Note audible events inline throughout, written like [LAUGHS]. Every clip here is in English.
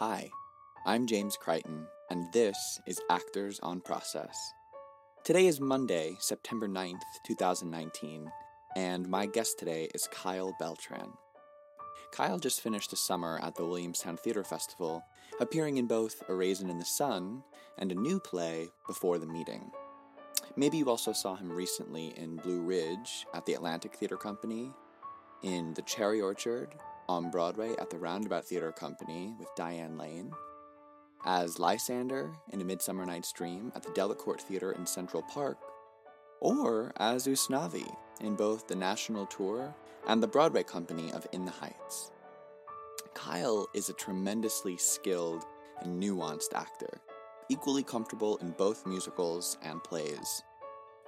Hi, I'm James Crichton, and this is Actors on Process. Today is Monday, September 9th, 2019, and my guest today is Kyle Beltran. Kyle just finished a summer at the Williamstown Theatre Festival, appearing in both A Raisin in the Sun and a new play, Before the Meeting. Maybe you also saw him recently in Blue Ridge at the Atlantic Theatre Company, in The Cherry Orchard on Broadway at the Roundabout Theatre Company with Diane Lane, as Lysander in A Midsummer Night's Dream at the Delacorte Theatre in Central Park, or as Usnavi in both the national tour and the Broadway company of In the Heights. Kyle is a tremendously skilled and nuanced actor, equally comfortable in both musicals and plays.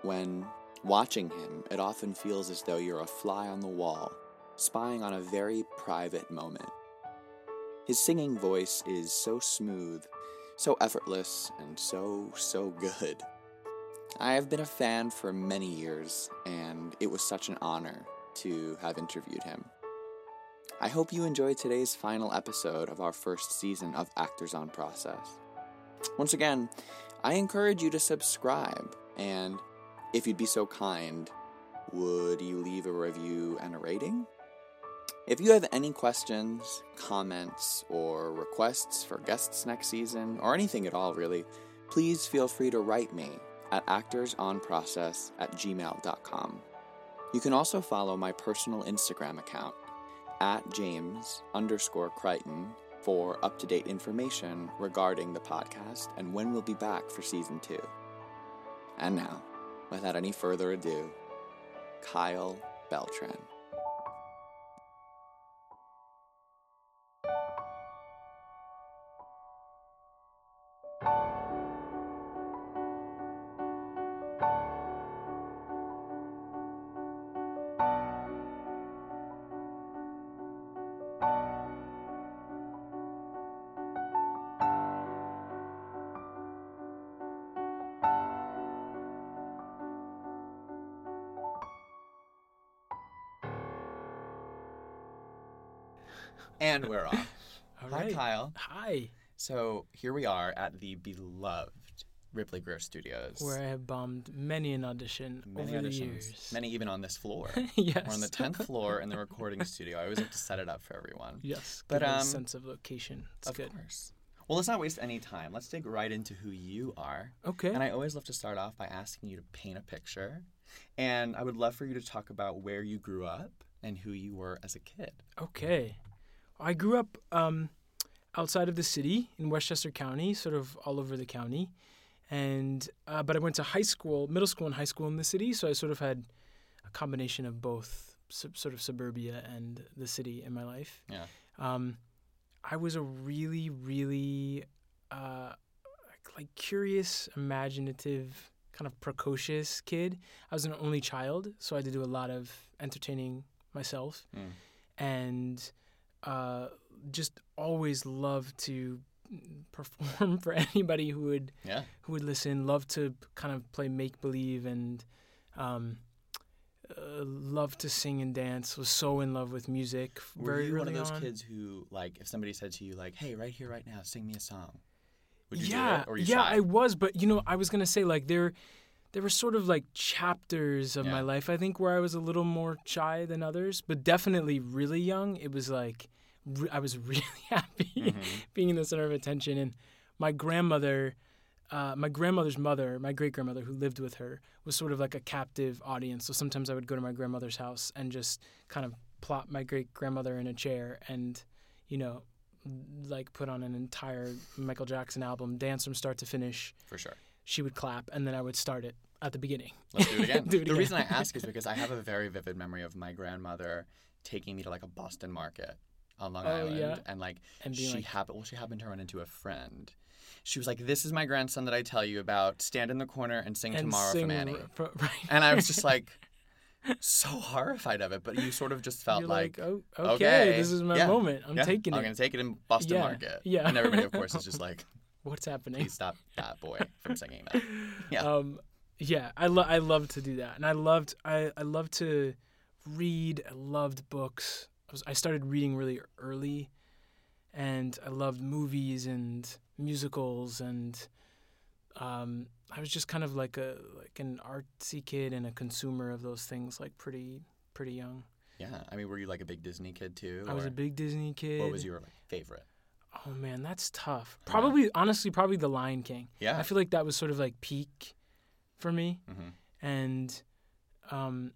When watching him, it often feels as though you're a fly on the wall, spying on a very private moment. His singing voice is so smooth, so effortless, and so, so good. I have been a fan for many years, and it was such an honor to have interviewed him. I hope you enjoyed today's final episode of our first season of Actors on Process. Once again, I encourage you to subscribe, and if you'd be so kind, would you leave a review and a rating? If you have any questions, comments, or requests for guests next season, or anything at all really, please feel free to write me at actorsonprocess at gmail.com. You can also follow my personal Instagram account at James underscore Crichton for up to date information regarding the podcast and when we'll be back for season two. And now, without any further ado, Kyle Beltran. And we're off. [LAUGHS] All Hi, right. Kyle. Hi. So here we are at the beloved Ripley Grier Studios. Where I have bombed many an audition many over the auditions, years. many even on this floor. [LAUGHS] yes. We're on the tenth [LAUGHS] floor in the recording studio. I always have to set it up for everyone. Yes. But, um, sense of location. It's of good. course. Well, let's not waste any time. Let's dig right into who you are. Okay. And I always love to start off by asking you to paint a picture. And I would love for you to talk about where you grew up and who you were as a kid. Okay. I grew up um, outside of the city in Westchester County, sort of all over the county, and uh, but I went to high school, middle school, and high school in the city. So I sort of had a combination of both, sub- sort of suburbia and the city in my life. Yeah. Um, I was a really, really uh, like curious, imaginative, kind of precocious kid. I was an only child, so I had to do a lot of entertaining myself Mm. and uh, just always loved to perform [LAUGHS] for anybody who would Yeah. who would listen. Loved to kind of play make believe and um, uh, loved to sing and dance. Was so in love with music Were very you one of those on. kids who, like, if somebody said to you, like, "Hey, right here, right now, sing me a song," would you yeah, do it? Or you yeah, shy? I was, but you know, I was gonna say like there, there were sort of like chapters of Yeah. my life. I think where I was a little more shy than others, but definitely really young. It was like re- I was [LAUGHS] really happy Mhm. being in the center of attention. And my grandmother, uh, my grandmother's mother, my great grandmother who lived with her, was sort of like a captive audience. So sometimes I would go to my grandmother's house and just kind of plop my great grandmother in a chair and, you know, like put on an entire Michael Jackson album, dance from start to finish. For sure. She would clap, and then I would start it at the beginning. Let's do it again. [LAUGHS] Do it the again. reason I ask is [LAUGHS] because I have a very vivid memory of my grandmother taking me to like a Boston market on Long Oh, Island, yeah. and like And she like- happened. Well, she happened to run into a friend. She was like, "This is my grandson that I tell you about. Stand in the corner and sing and tomorrow sing [LAUGHS] from Annie." for- right. And I was just like, so horrified of it. But you sort of just felt You're like, oh, okay, okay, this is my yeah, moment. I'm yeah, taking I'm it. gonna take it in Boston Yeah, Market. yeah. And everybody, of course, is just like, What's happening? please stop that boy from singing that. [LAUGHS] Yeah. Um, yeah, I lo- I love to do that, and I loved I I loved to read. I loved books. I was I started reading really early, and I loved movies and musicals and um, I was just kind of like a like an artsy kid and a consumer of those things like pretty pretty young. Yeah, I mean, were you like a big Disney kid too? I was a big Disney kid. What was your like favorite? Oh man, that's tough. Yeah. Probably honestly probably The Lion King. Yeah. I feel like that was sort of like peak for me hmm and um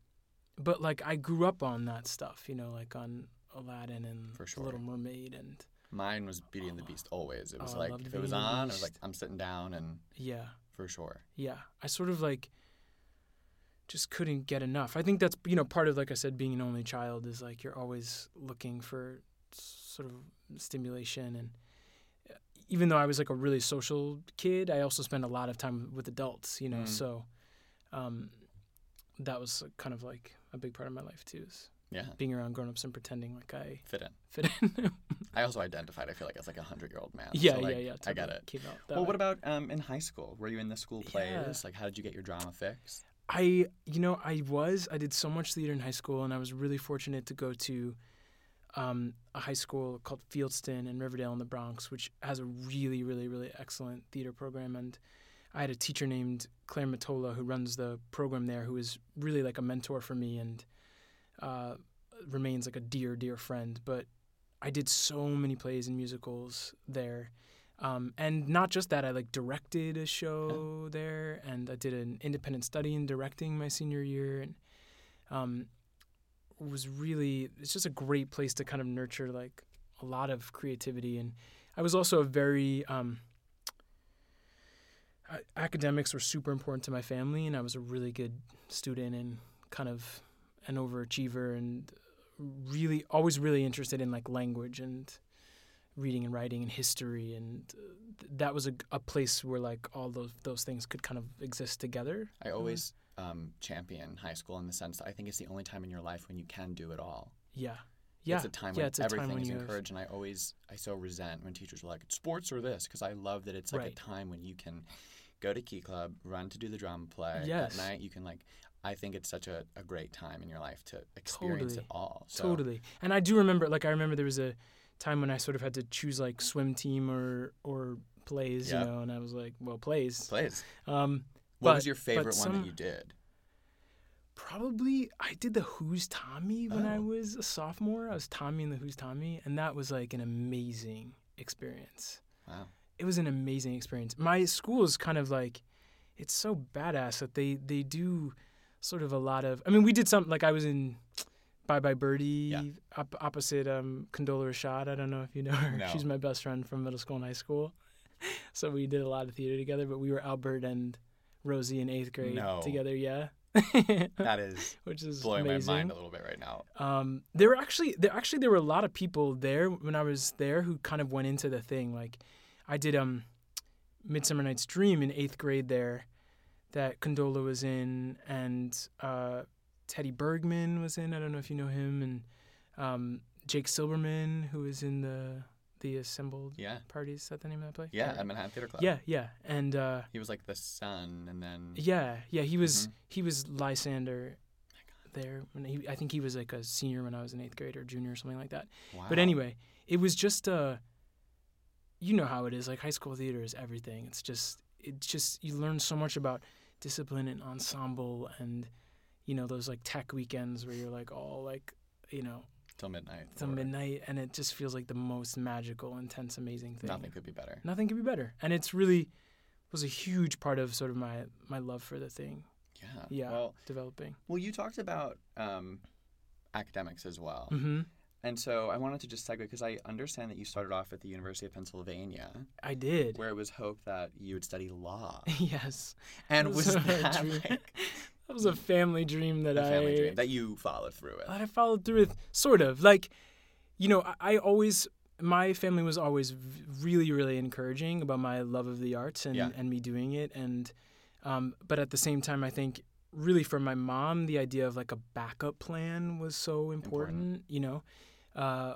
but like I grew up on that stuff, you know, like on Aladdin and sure. Little Mermaid and Mine was Beauty and the Beast always. It was Oh, like if it was Beauty and the on, I was like I'm sitting down and yeah. for sure. Yeah, I sort of like just couldn't get enough. I think that's you know part of like I said being an only child is like you're always looking for sort of stimulation and uh, even though I was like a really social kid, I also spent a lot of time with adults, you know. Mm. So um that was kind of like a big part of my life too is Yeah, being around grown-ups and pretending like I fit in. fit in. I also identified. I feel like as like a hundred year old man. yeah, so, like, yeah, yeah. I get it. Came out Well, way. what about um, in high school? Were you in the school plays? Yeah. Like, how did you get your drama fix? I, you know, I was. I did so much theater in high school, and I was really fortunate to go to um, a high school called Fieldston in Riverdale in the Bronx, which has a really, really, really excellent theater program. And I had a teacher named Claire Matola who runs the program there, who is really like a mentor for me and uh, remains like a dear, dear friend. But I did so many plays and musicals there. Um, and not just that, I like directed a show there, and I did an independent study in directing my senior year, and um, was really it's just a great place to kind of nurture like a lot of creativity. And I was also a very um, academics were super important to my family, and I was a really good student and kind of an overachiever, and really always really interested in like language and reading and writing and history and th- that was a, a place where like all those those things could kind of exist together I always um, champion high school in the sense that I think it's the only time in your life when you can do it all. yeah yeah It's a time yeah, when a time everything when is you have- encouraged, and I always I so resent when teachers are like sports or this because I love that it's like Right. a time when you can go to key club, run to do the drama play Yes. at night. You can like I think it's such a, a great time in your life to experience Totally. it all. So, totally and i do remember like i remember there was a time when i sort of had to choose like swim team or or plays Yep. you know and i was like well plays Plays. um What But- was your favorite one that you did? Probably I did the Who's Tommy when I Oh. was a sophomore. I was Tommy in the Who's Tommy, and that was like an amazing experience. Wow. It was an amazing experience. My school is kind of like it's so badass that they they do sort of a lot of I mean we did something like I was in Bye Bye Birdie Yeah. op- opposite um Condola Rashad. I don't know if you know her. No. She's my best friend from middle school and high school. [LAUGHS] So we did a lot of theater together, but we were Albert and Rosie in eighth grade No. together, yeah. That is [LAUGHS] Which is blowing amazing. my mind a little bit right now. Um, there were actually there actually there were a lot of people there when I was there who kind of went into the thing. Like, I did um, Midsummer Night's Dream in eighth grade there, that Condola was in, and uh, Teddy Bergman was in. I don't know if you know him, and um, Jake Silberman, who was in the the Assembled Yeah. Parties. Is that the name of that play? Yeah, Or- at Manhattan Theater Club. yeah, yeah, and uh, He was like the son, and then yeah, yeah. He was Mhm. he was Lysander there. He, I think he was like a senior when I was in eighth grade or junior or something like that. wow. But anyway, it was just uh you know how it is. Like high school theater is everything. It's just it's just you learn so much about discipline and ensemble and you know those like tech weekends where you're like all like you know till midnight. till midnight and it just feels like the most magical, intense, amazing thing. Nothing could be better. Nothing could be better. And it's really was a huge part of sort of my my love for the thing Yeah. Yeah. Well, developing. well, you talked about um, academics as well, hmm and so I wanted to just segue because I understand that you started off at the University of Pennsylvania, I did. where it was hoped that you would study law. [LAUGHS] yes. And was was a that dream. like That was a family dream that a family I dream that you followed through with? that I followed through with. Sort of like, you know, I, I always my family was always really really encouraging about my love of the arts and Yeah. and me doing it and, um, but at the same time I think really for my mom the idea of like a backup plan was so important. Important. You know, uh,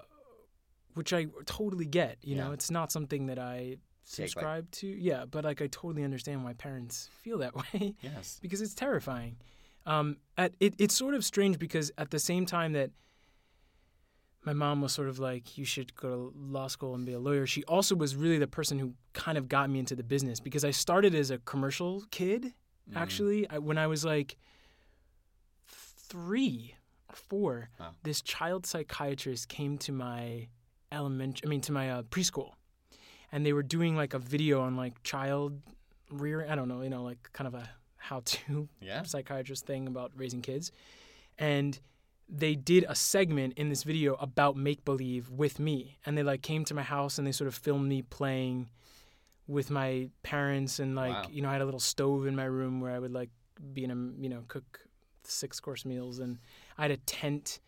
which I totally get. You know, it's not something that I Like- subscribe to. Yeah, but like I totally understand why parents feel that [LAUGHS] way Yes. because it's terrifying. Um, at, it, it's sort of strange because at the same time that my mom was sort of like, you should go to law school and be a lawyer. She also was really the person who kind of got me into the business because I started as a commercial kid. Mhm. Actually, I, when I was like three or four, Wow. this child psychiatrist came to my elementary, I mean, to my uh, preschool, and they were doing like a video on like child rear. I don't know, you know, like kind of a how-to Yeah. psychiatrist thing about raising kids. And they did a segment in this video about make believe with me. And they like came to my house and they sort of filmed me playing with my parents and like, Wow. you know, I had a little stove in my room where I would like be in a, you know, cook six course meals and I had a tent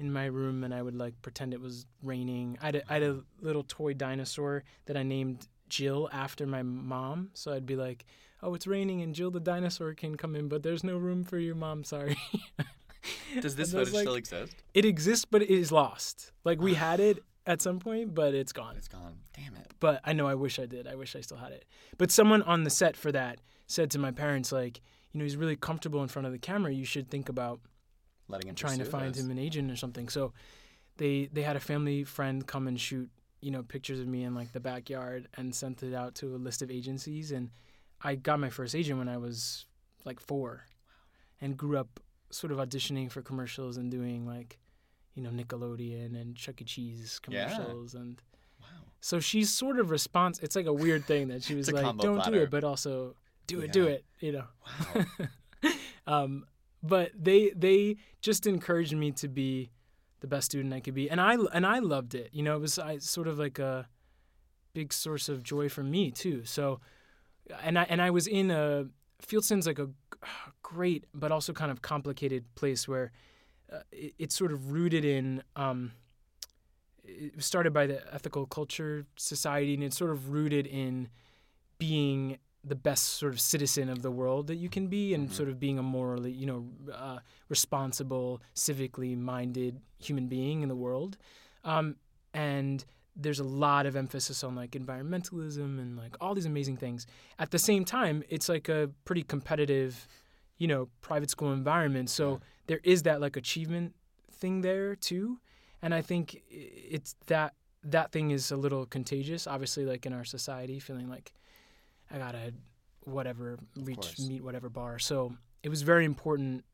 in my room and I would like pretend it was raining. I had a, I had a little toy dinosaur that I named Jill after my mom. So I'd be like, oh, it's raining and Jill the dinosaur can come in, but there's no room for you, mom. Sorry. [LAUGHS] Does this footage like- still exist? It exists, but it is lost. Like we had it at some point, but it's gone. It's gone. Damn it. But I know I wish I did. I wish I still had it. But someone on the set for that said to my parents, like, you know, he's really comfortable in front of the camera. You should think about Letting him trying to find this. him an agent or something. So they they had a family friend come and shoot, you know, pictures of me in like the backyard and sent it out to a list of agencies and I got my first agent when I was like 4 and grew up sort of auditioning for commercials and doing like you know Nickelodeon and Chuck E. Cheese Yeah. commercials and Wow. so she's sort of response it's like a weird thing that she [LAUGHS] was like don't do it but also do it do it you know Wow. [LAUGHS] um, but they they just encouraged me to be the best student I could be, and I and I loved it. You know, it was I, sort of like a big source of joy for me too. So, and I and I was in a Fieldston's like a [SIGHS] great but also kind of complicated place where uh, it, it's sort of rooted in. Um, it was started by the Ethical Culture Society, and it's sort of rooted in being the best sort of citizen of the world that you can be, and Mhm. sort of being a morally, you know, uh, responsible, civically minded human being in the world. Um, and there's a lot of emphasis on like environmentalism and like all these amazing things. At the same time, it's like a pretty competitive, you know, private school environment. So Yeah. there is that like achievement thing there too. And I think it's that that thing is a little contagious, obviously, like in our society, feeling like I gotta whatever reach course. meet whatever bar. So it was very important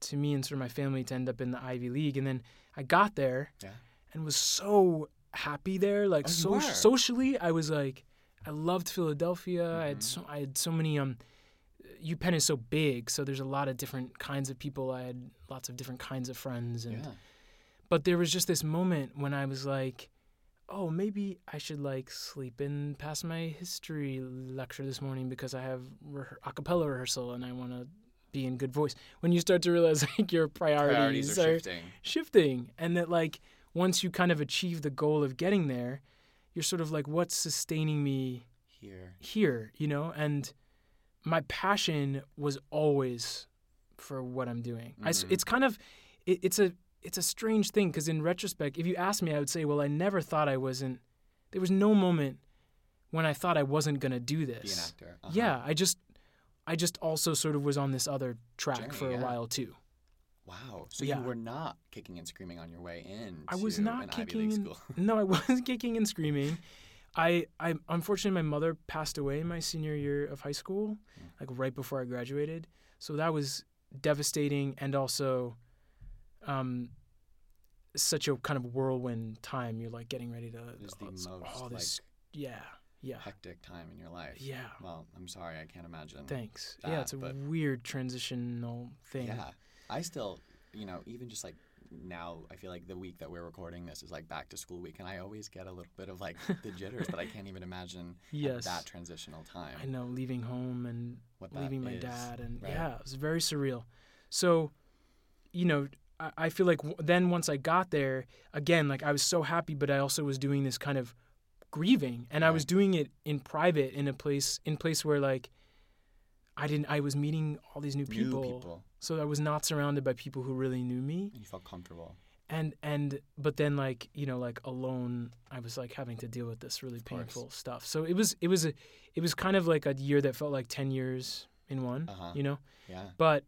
to me and sort of my family to end up in the Ivy League. And then I got there Yeah. and was so happy there. Like Oh, so socially, I was like, I loved Philadelphia. I had Mhm. so I had so many um. UPenn is so big, so there's a lot of different kinds of people. I had lots of different kinds of friends, and Yeah. but there was just this moment when I was like, oh, maybe I should like sleep in past my history lecture this morning because I have re- a cappella rehearsal and I want to be in good voice. When you start to realize [LAUGHS] like your priorities, Priorities are shifting. shifting and that like once you kind of achieve the goal of getting there, you're sort of like, what's sustaining me Here. here, you know? And my passion was always for what I'm doing. I s Mhm. it's kind of, it, it's a, it's a strange thing because in retrospect, if you ask me, I would say, well, I never thought I wasn't. There was no moment when I thought I wasn't gonna do Be an this. actor. Uh-huh. Yeah, I just, I just also sort of was on this other track Journey, for a yeah. while too. Wow. So Yeah. you were not kicking and screaming on your way in. [LAUGHS] I was not kicking and school. no, I wasn't kicking and screaming. I, I unfortunately my mother passed away in my senior year of high school, Mm. like right before I graduated. So that was devastating and also um such a kind of whirlwind time. You're like getting ready to was the it's most, all this yeah, yeah. Hectic time in your life. Yeah. Well, I'm sorry, I can't imagine. Thanks. that, yeah, it's a weird transitional thing. Yeah. I still, you know, even just like now, I feel like the week that we're recording this is like back to school week, and I always get a little bit of like the jitters, but I can't even imagine [LAUGHS] Yes. that transitional time I know leaving home and leaving my is, dad and right? yeah it was very surreal so you know I, feel like then once i got there again like i was so happy but i also was doing this kind of grieving and i was doing it in private in a place in place where like i didn't i was meeting all these new people, New people. so i was not surrounded by people who really knew me And you felt comfortable. and and but then like you know like alone i was like having to deal with this really Of course. painful stuff so it was it was a it was kind of like a year that felt like 10 years in one Uh-huh. you know Yeah. but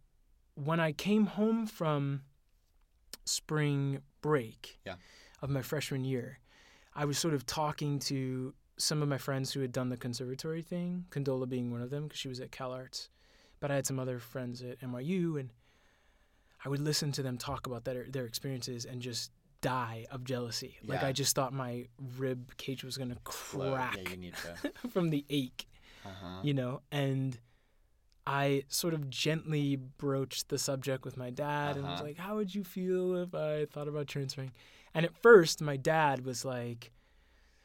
when i came home from spring break Yeah. of my freshman year, I was sort of talking to some of my friends who had done the conservatory thing, Condola being one of them because she was at Cal Arts. But I had some other friends at NYU, and I would listen to them talk about their, their experiences and just die of jealousy. Like I just thought my rib cage was gonna crack Yeah, you need to. [LAUGHS] from the ache Uh-huh. you know and i sort of gently broached the subject with my dad and was Uh-huh. like how would you feel if i thought about transferring and at first my dad was like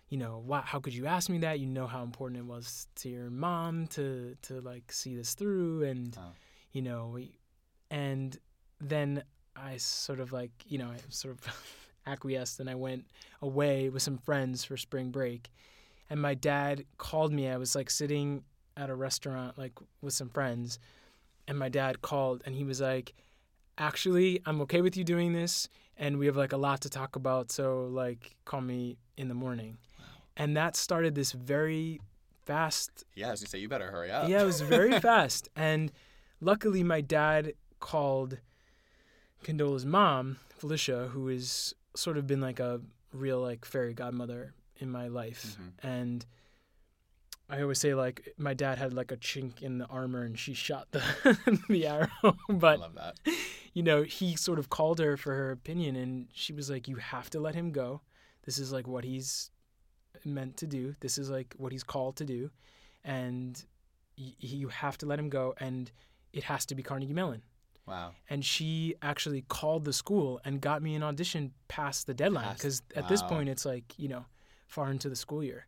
you know how could you ask me that you know how important it was to your mom to to like see this through and Oh. you know and then i sort of like you know i sort of [LAUGHS] acquiesced and i went away with some friends for spring break and my dad called me i was like sitting at a restaurant like with some friends and my dad called and he was like actually i'm okay with you doing this and we have like a lot to talk about so like call me in the morning and that started this very fast Yeah, as you say you better hurry up. yeah, it was very [LAUGHS] fast. And luckily, my dad called Condola's mom, Phylicia, who has sort of been like a real like fairy godmother in my life. Mhm. And I always say like my dad had like a chink in the armor and she shot the [LAUGHS] the arrow. I [LAUGHS] but love that. you know, he sort of called her for her opinion and she was like, You have to let him go. This is like what he's meant to do. This is like what he's called to do. And y- you have to let him go. And it has to be Carnegie Mellon. Wow. And she actually called the school and got me an audition past the deadline. Because at this point, it's like, you know, far into the school year.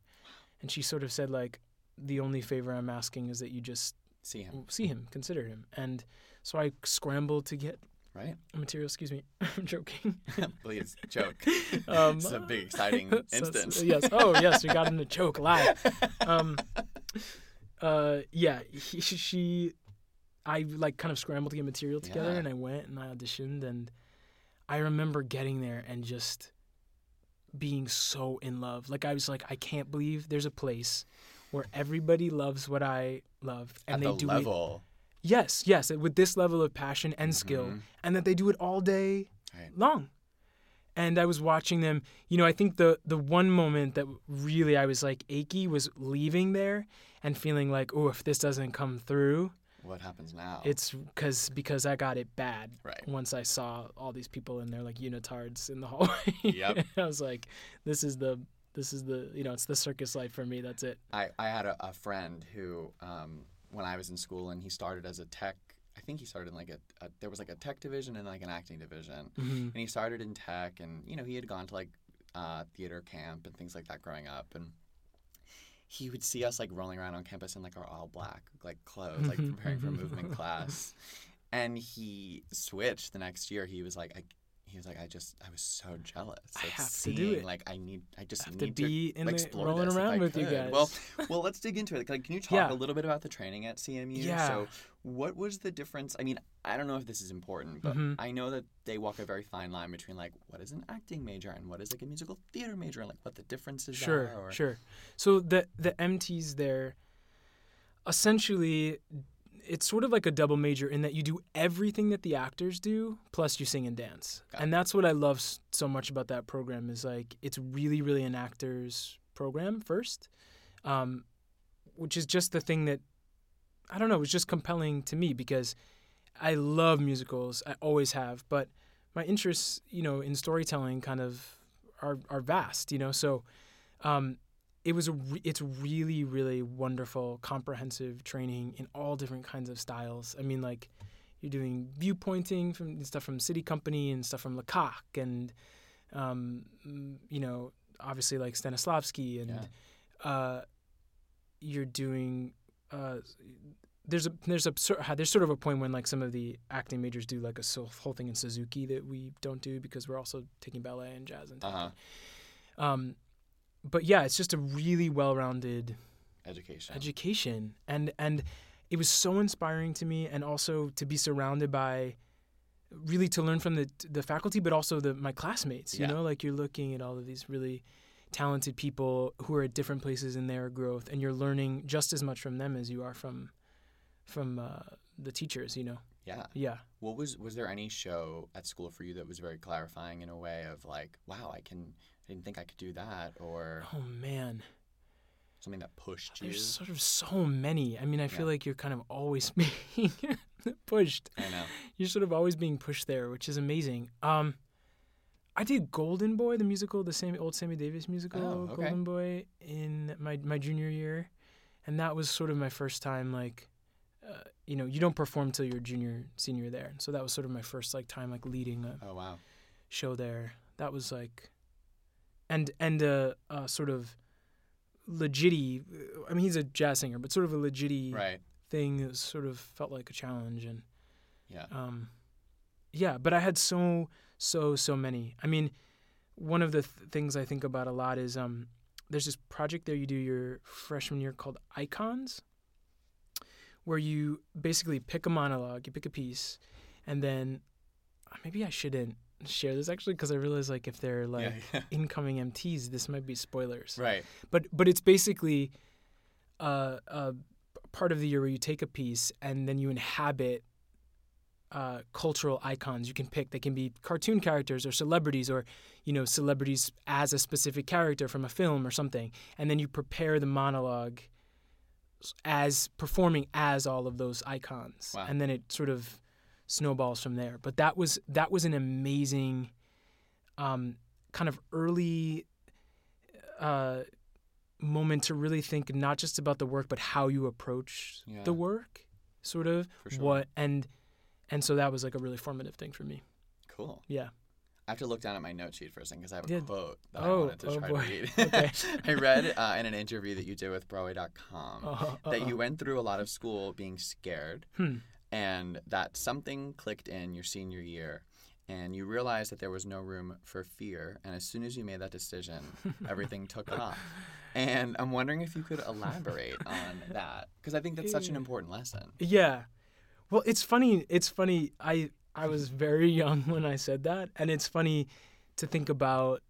And she sort of said, like, the only favor I'm asking is that you just See him, see him, consider him. And so I scrambled to get right? material. Excuse me, [LAUGHS] I'm joking. [LAUGHS] Please joke. [LAUGHS] Um, it's a big exciting So instance. yes. Oh, yes. We got him to choke live. Um, uh, yeah. He, she, I like kind of scrambled to get material together, Yeah. and I went and I auditioned, and I remember getting there and just being so in love. Like I was like, I can't believe there's a place where everybody loves what I love, and At they the do it. Yes, yes, with this level of passion and skill, Mhm. and that they do it all day Right. long. And I was watching them. You know, I think the the one moment that really I was like achy was leaving there and feeling like, oh, if this doesn't come through, What happens now? it's because because I got it bad. right. Once I saw all these people in their like unitards in the hallway, Yep. [LAUGHS] I was like, this is the this is the you know it's the circus life for me. That's it. I, I had a, a friend who, um, when I was in school, and he started as a tech. I think he started in like a, a there was like a tech division and like an acting division, hmm and he started in tech, and you know he had gone to like uh, theater camp and things like that growing up, and he would see us like rolling around on campus in like our all black like clothes, like preparing for movement [LAUGHS] class, and he switched the next year. He was like, I, he was like, I just I was so jealous. I of have to seeing, do it. Like I need, I just have to need be in the rolling around I with you could. guys. Well, [LAUGHS] well, let's dig into it. Like, can you talk Yeah. a little bit about the training at CMU? Yeah. So, what was the difference? I mean, I don't know if this is important, but Mhm. I know that they walk a very fine line between like what is an acting major and what is like a musical theater major, and like what the differences sure, are. Or, sure. So the the MTs there, essentially, it's sort of like a double major in that you do everything that the actors do, plus you sing and dance, Got and that's what I love so much about that program is like it's really, really an actors program first, um, which is just the thing that I don't know, was just compelling to me because I love musicals, I always have, but my interests, you know, in storytelling kind of are are vast, you know, so um, it was a re- it's really really wonderful comprehensive training in all different kinds of styles i mean like you're doing viewpointing from stuff from SITI Company and stuff from lecoq and um, you know obviously like stanislavski and Yeah. uh, you're doing uh, there's a there's a there's sort of a point when like some of the acting majors do like a whole thing in Suzuki that we don't do because we're also taking ballet and jazz and Uh-huh. um, but yeah, it's just a really well-rounded Education. education, and and it was so inspiring to me, and also to be surrounded by, really to learn from the the faculty, but also the my classmates. You Yeah. know, like you're looking at all of these really talented people who are at different places in their growth, and you're learning just as much from them as you are from from uh, the teachers. You know. Yeah. Yeah. What was was there any show at school for you that was very clarifying in a way of like, wow, I can didn't think I could do that or Oh man. something that pushed you? There's sort of so many. I mean, I feel like you're kind of always [LAUGHS] being [LAUGHS] pushed. I know. You're sort of always being pushed there, which is amazing. Um, I did Golden Boy, the musical, the same old Sammy Davis musical, Oh, okay. Golden Boy, in my my junior year, and that was sort of my first time. Like, uh, you know, you don't perform till you're junior, senior there, so that was sort of my first like time like leading a Oh wow. show there. That was like, and and a, a sort of legitty. I mean, he's a jazz singer, but sort of a legitty Right. thing that sort of felt like a challenge and Yeah. um yeah but i had so so so many i mean one of the th- things i think about a lot is um there's this project there you do your freshman year called icons where you basically pick a monologue you pick a piece and then uh, maybe i shouldn't share this actually because i realize like if they're like yeah. [LAUGHS] incoming mts this might be spoilers right. but but it's basically uh, a part of the year where you take a piece and then you inhabit uh, cultural icons you can pick. They can be cartoon characters or celebrities or you know celebrities as a specific character from a film or something, and then you prepare the monologue as performing as all of those icons, Wow. and then it sort of snowballs from there. But that was that was an amazing um, kind of early uh, moment to really think not just about the work but how you approach Yeah. the work sort of For sure. what and and so that was like a really formative thing for me Cool. yeah I have to look down at my note sheet for a second because I have a Yeah. quote that I Oh, wanted to oh try boy. to read. [LAUGHS] Okay. [LAUGHS] I read uh, in an interview that you did with Broadway.com [LAUGHS] uh, that you went through a lot of school being scared hmm. And that something clicked in your senior year and you realized that there was no room for fear and as soon as you made that decision [LAUGHS] everything took off. And i'm wondering if you could elaborate on that because i think that's such an important lesson. Yeah. Well it's funny it's funny i i was very young when i said that and it's funny to think about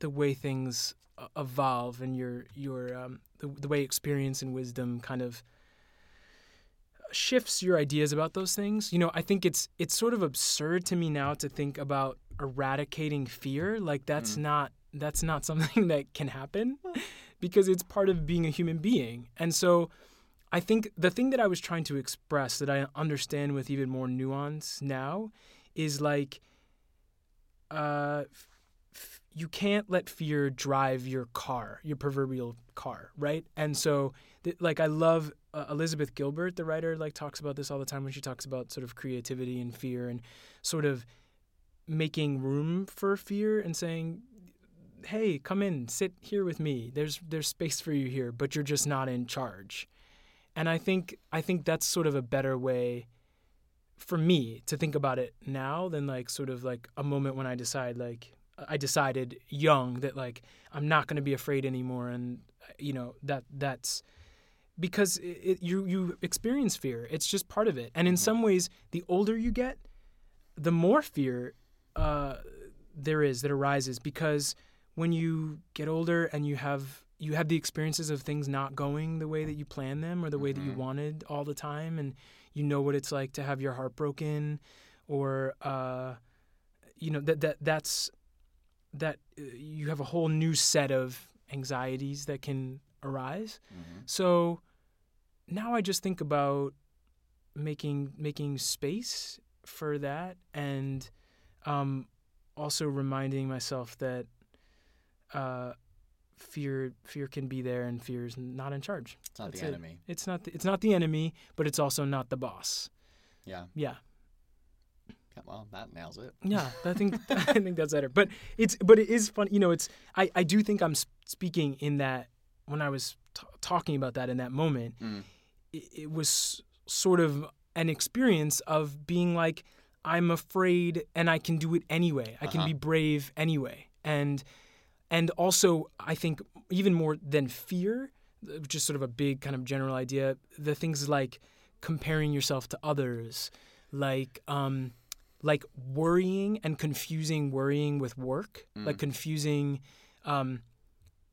the way things evolve and your your um, the, the way experience and wisdom kind of shifts your ideas about those things. You know, I think it's it's sort of absurd to me now to think about eradicating fear. Like that's Mm. not that's not [LAUGHS] something that can happen because it's part of being a human being. And so I think the thing that I was trying to express that I understand with even more nuance now is like uh f- you can't let fear drive your car, your proverbial car, right? And so like I love uh, Elizabeth Gilbert, the writer, like talks about this all the time when she talks about sort of creativity and fear and sort of making room for fear and saying hey come in sit here with me. There's there's space for you here but you're just not in charge. And i think i think that's sort of a better way for me to think about it now than like sort of like a moment when i decide like i decided young that like i'm not going to be afraid anymore and you know that that's because it, you you experience fear it's just part of it and in Mhm. some ways the older you get the more fear uh, there is that arises because when you get older and you have you have the experiences of things not going the way that you planned them or the way that you Mhm. wanted all the time and you know what it's like to have your heart broken or uh, you know that that that's that uh, you have a whole new set of anxieties that can arise mm-hmm. so now I just think about making making space for that and um, also reminding myself that uh, fear fear can be there and fear is not in charge. it's not That's the it. enemy It's not the, it's not the enemy, but it's also not the boss. yeah Yeah. Well that nails it Yeah, I [LAUGHS] think [LAUGHS] I think that's better. But it's but it is fun. You know, it's I I do think I'm speaking in that when I was t- talking about that in that moment, Mm. it, it was sort of an experience of being like I'm afraid and I can do it anyway. I can Uh-huh. be brave anyway. And and also I think even more than fear, just sort of a big kind of general idea, the things like comparing yourself to others, like um like worrying and confusing worrying with work, Mm. like confusing um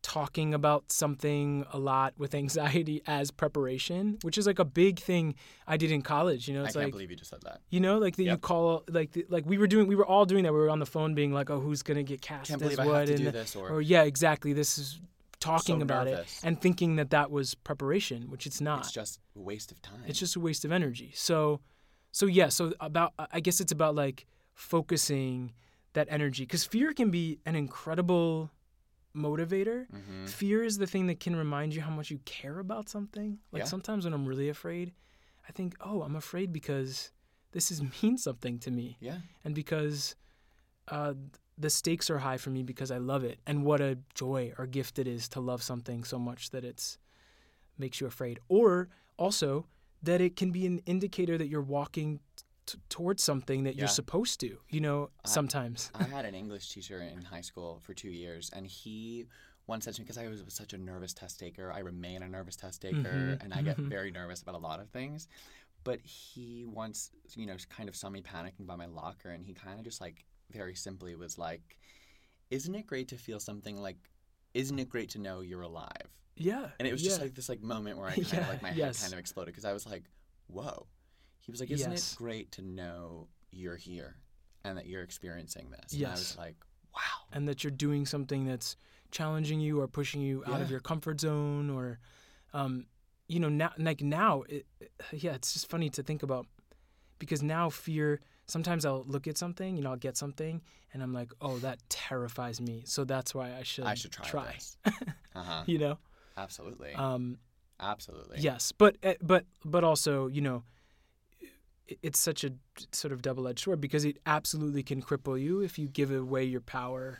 talking about something a lot with anxiety [LAUGHS] as preparation, which is like a big thing I did in college. You know, I it's can't like believe you just said that. you know, like that you call like the, like we were doing, we were all doing that. We were on the phone being like, oh, who's gonna get cast Can't as believe I what, have to and do this or, or yeah, exactly. This is talking So about nervous. it and thinking that that was preparation, which it's not. it's just a waste of time. It's just a waste of energy. So, so yeah. So about, I guess it's about like focusing that energy because fear can be an incredible motivator. hmm Fear is the thing that can remind you how much you care about something. Like Yeah. sometimes when I'm really afraid, I think, oh, I'm afraid because this is [LAUGHS] means something to me, Yeah. and because uh, the stakes are high for me because I love it, and what a joy or gift it is to love something so much that it's makes you afraid. Or also that it can be an indicator that you're walking t- towards something that Yeah. you're supposed to. You know, I- sometimes. I had an [LAUGHS] English teacher in high school for two years, and he once said to me, because I was such a nervous test taker, I remain a nervous test taker, Mhm, and I get mhm. very nervous about a lot of things. But he once, you know, kind of saw me panicking by my locker, and he kind of just like very simply was like, "Isn't it great to feel something like? Isn't it great to know you're alive?" yeah. And it was yeah. just like this like moment where I [LAUGHS] kind Yeah, of like my yes. head kind of exploded because I was like, "Whoa!" He was like, "Isn't Yes. it great to know you're here and that you're experiencing this?" And I was like, "Wow." and that you're doing something that's challenging you or pushing you out of your comfort zone or um, you know now like now it, yeah it's just funny to think about because now fear sometimes i'll look at something you know i'll get something and i'm like oh that terrifies me so that's why i should I should try, try. [LAUGHS] Uh huh. you know Absolutely. um, Absolutely. yes but eh, but but also you know it's such a sort of double-edged sword because it absolutely can cripple you if you give away your power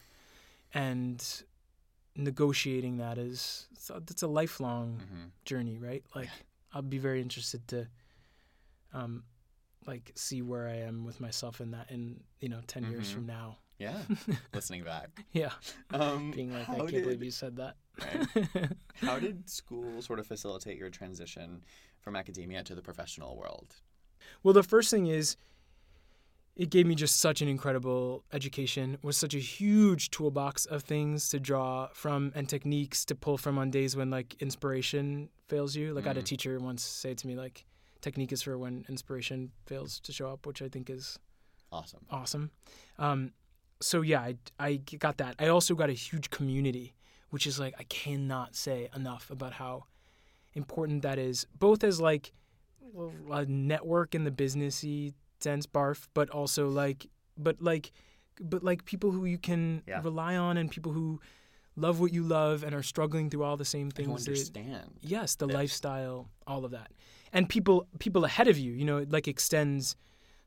and negotiating that is it's a lifelong hmm journey right like i'll be very interested to um like see where i am with myself in that in you know 10 years Mhm. from now Yeah. [LAUGHS] Listening back. yeah Um, being like i can't did, believe you said that [LAUGHS] How did school sort of facilitate your transition from academia to the professional world? Well, the first thing is it gave me just such an incredible education. It was such a huge toolbox of things to draw from and techniques to pull from on days when like inspiration fails you. Like I had a Mm. teacher once say to me like technique is for when inspiration fails to show up, which I think is Awesome. awesome. Um, so yeah, I, I got that. I also got a huge community, which is like I cannot say enough about how important that is, both as like a network in the businessy sense, barf, but also like, but like, but like people who you can Yeah. rely on and people who love what you love and are struggling through all the same things. that- understand? yes the this. lifestyle all of that and people people ahead of you you know it like extends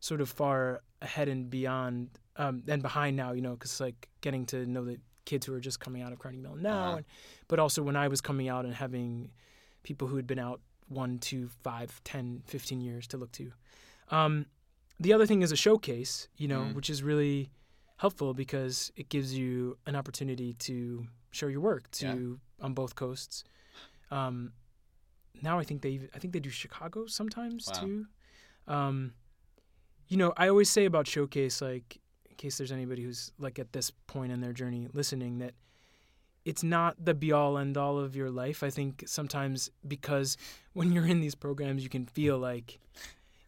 sort of far ahead and beyond um, and behind now you know because like getting to know the kids who are just coming out of Carnegie Mellon now Uh-huh. and, but also when I was coming out and having people who had been out one two five ten fifteen years to look to um, the other thing is a showcase you know Mm. which is really helpful because it gives you an opportunity to show your work to on both coasts um, now I think they I think they do Chicago sometimes Wow. too. Um, you know, I always say about showcase, like in case there's anybody who's like at this point in their journey listening, that it's not the be all end all of your life. I think sometimes because when you're in these programs, you can feel like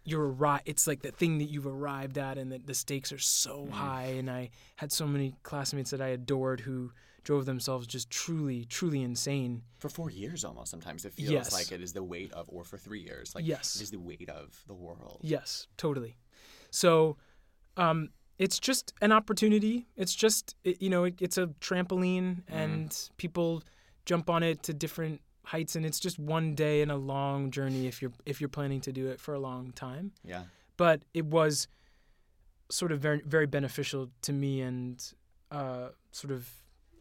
you're arri- It's like the thing that you've arrived at, and that the stakes are so Mhm. high. And I had so many classmates that I adored who drove themselves just truly, truly insane. For four years almost sometimes. It feels Yes. like it is the weight of, or for three years. Like Yes. it is the weight of the world. Yes, totally. So, um, it's just an opportunity. It's just it, you know, it, it's a trampoline, and people jump on it to different heights, and it's just one day in a long journey if you're if you're planning to do it for a long time. Yeah. But it was sort of very very beneficial to me, and uh, sort of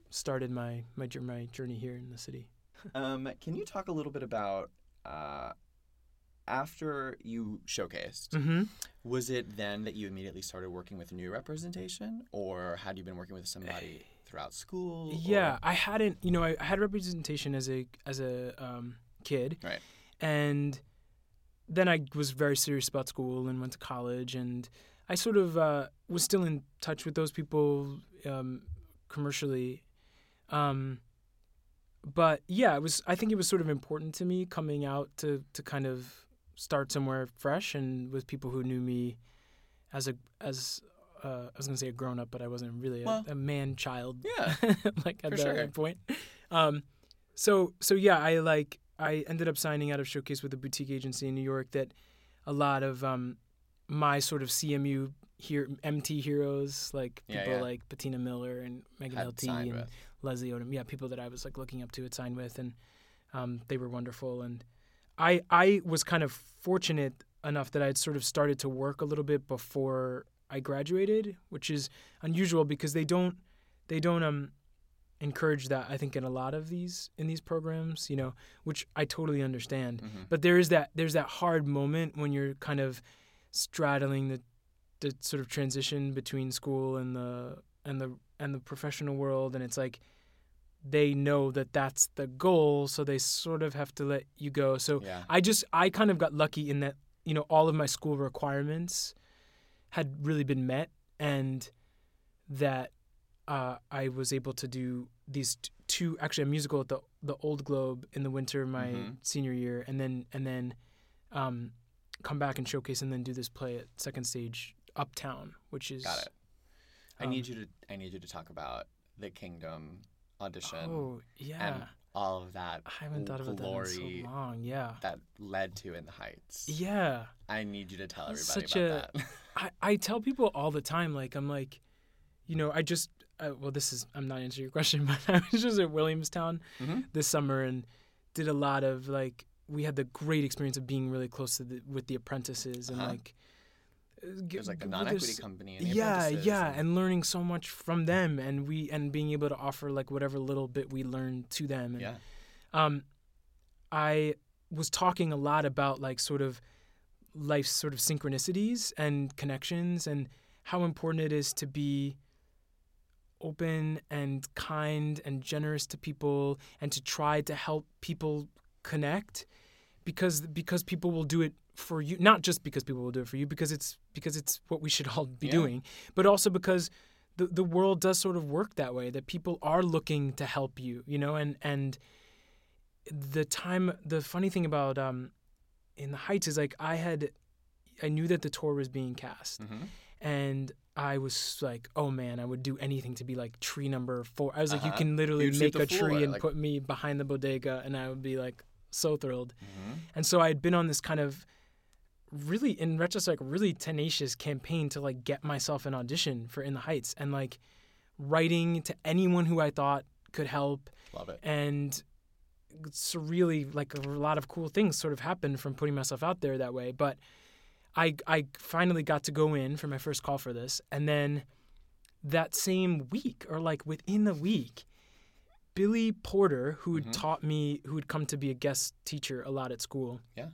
started my my my journey here in the city. Um, can you talk a little bit about uh, after you showcased? Mm-hmm. Was it then that you immediately started working with new representation, or had you been working with somebody [SIGHS] throughout school? or- Yeah, I hadn't. You know, I, I had representation as a as a um, kid, Right. And then I was very serious about school and went to college, and I sort of uh, was still in touch with those people um, commercially. Um, but yeah, it was. I think it was sort of important to me coming out to to kind of start somewhere fresh and with people who knew me as a as uh, I was gonna say a grown up, but I wasn't really a, Well, a man child. Yeah. [LAUGHS] like at that sure. point. Um, so so yeah, I like I ended up signing out of Showcase with a boutique agency in New York that a lot of um, my sort of CMU here MT heroes like Yeah, people yeah. like Patina Miller and Megan Hilty and with. Leslie Odom. Yeah, people that I was like looking up to had signed with, and um, they were wonderful. And I I was kind of fortunate enough that I had sort of started to work a little bit before I graduated, which is unusual because they don't they don't um encourage that I think in a lot of these in these programs, you know, which I totally understand. Mhm. But there is that there's that hard moment when you're kind of straddling the the sort of transition between school and the and the and the professional world and it's like they know that that's the goal so they sort of have to let you go so Yeah. i just i kind of got lucky in that you know all of my school requirements had really been met and that uh, i was able to do these t- two actually a musical at the the old globe in the winter of my Mhm. senior year and then and then um, come back and showcase and then do this play at second stage uptown which is Got it. I um, need you to I need you to talk about the Kingdom audition oh yeah and all of that i haven't thought about that in so long yeah that led to In the Heights. yeah I need you to tell everybody such about that. [LAUGHS] I, I tell people all the time, like I'm like, you know, I just uh, well, this is I'm not answering your question, [LAUGHS] but I was just at Williamstown Mhm. this summer and did a lot of like we had the great experience of being really close to the, with the apprentices and Uh-huh. like. There's like a g- non-equity company. And the yeah yeah and- and learning so much from them and we and being able to offer like whatever little bit we learned to them and yeah. um, I was talking a lot about like sort of life's sort of synchronicities and connections and how important it is to be open and kind and generous to people and to try to help people connect because because people will do it for you not just because people will do it for you because it's because it's what we should all be Yeah. doing but also because the the world does sort of work that way that people are looking to help you you know and and the time the funny thing about um in the heights is like i had i knew that the tour was being cast Mhm. and i was like oh man i would do anything to be like tree number four i was like you Uh-huh. can literally You'd make a the tree and like- put me behind the bodega and i would be like so thrilled Mhm. and so i had been on this kind of really in retrospect really tenacious campaign to like get myself an audition for in the heights and like writing to anyone who i thought could help Love it. and it's really like a lot of cool things sort of happened from putting myself out there that way but i i finally got to go in for my first call for this and then that same week or like within the week billy porter who had Mhm. taught me who had come to be a guest teacher a lot at school Yeah.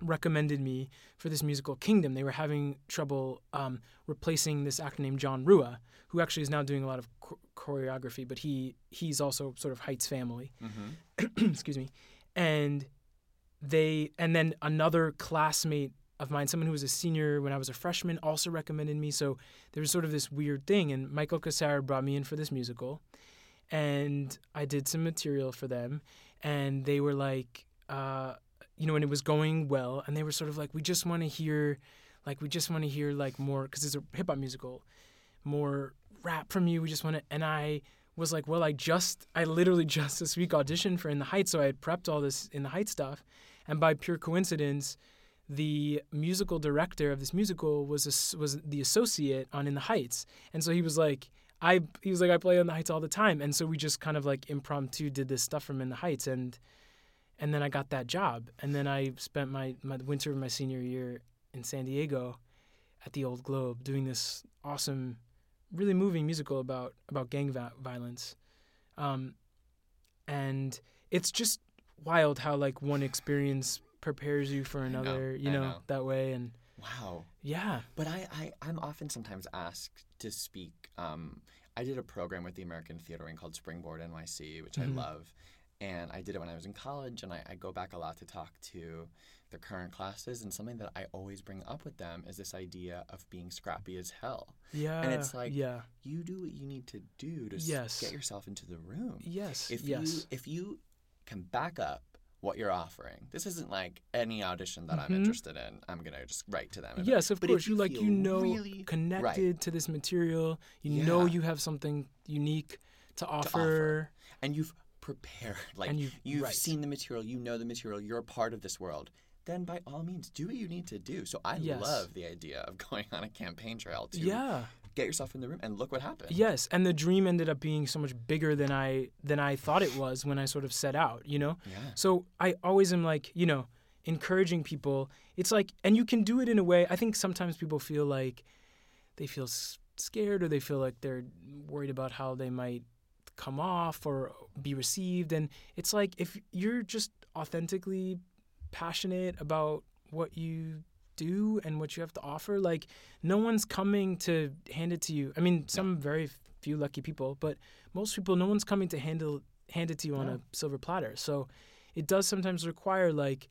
recommended me for this musical kingdom they were having trouble um, replacing this actor named Jon Rua who actually is now doing a lot of cho- choreography but he he's also sort of heights family Mm-hmm. [CLEARS THROAT] excuse me and they and then another classmate of mine someone who was a senior when i was a freshman also recommended me so there was sort of this weird thing and michael Cassara brought me in for this musical and i did some material for them and they were like uh, you know and it was going well and they were sort of like we just want to hear like we just want to hear like more because it's a hip-hop musical more rap from you we just want to and i was like, well, I just, I literally [LAUGHS] just this week auditioned for In the Heights, so I had prepped all this In the Heights stuff, and by pure coincidence, the musical director of this musical was a, was the associate on In the Heights, and so he was like, I he was like, I play In the Heights all the time, and so we just kind of like impromptu did this stuff from In the Heights, and and then I got that job, and then I spent my my winter of my senior year in San Diego, at the Old Globe, doing this awesome really moving musical about about gang va- violence, um, and it's just wild how like one experience prepares you for know, another, you know, know. that way, and Wow. yeah, But I, I, I'm often sometimes asked to speak. Um, I did a program with the American Theater Wing called Springboard NYC, which Mhm. I love. and I did it when I was in college, and I, I go back a lot to talk to the current classes, and something that I always bring up with them is this idea of being scrappy as hell. Yeah. And it's like- yeah. You do what you need to do to Yes. get yourself into the room. Yes. If yes. you if you can back up what you're offering, this isn't like any audition that I'm Mhm. interested in. I'm gonna just write to them. Yes, of But course. You, like you know really- connected to this material. You know you have something unique to offer. offer. and you've prepared, [LAUGHS] like And you've- you've right. seen the material, you know the material, you're a part of this world. Then by all means, do what you need to do. So I Yes. love the idea of [LAUGHS] going on a campaign trail to Yeah. Get yourself in the room and look what happened. Yes, and the dream ended up being so much bigger than I than I thought it was when I sort of set out, you know? Yeah. So I always am like, you know, encouraging people. It's like and you can do it in a way. I think sometimes people feel like they feel scared or they feel like they're worried about how they might come off or be received and it's like if you're just authentically passionate about what you do and what you have to offer like no one's coming to hand it to you. I mean some very few lucky people but most people no one's coming to handle hand it to you on a silver platter. So it does sometimes require like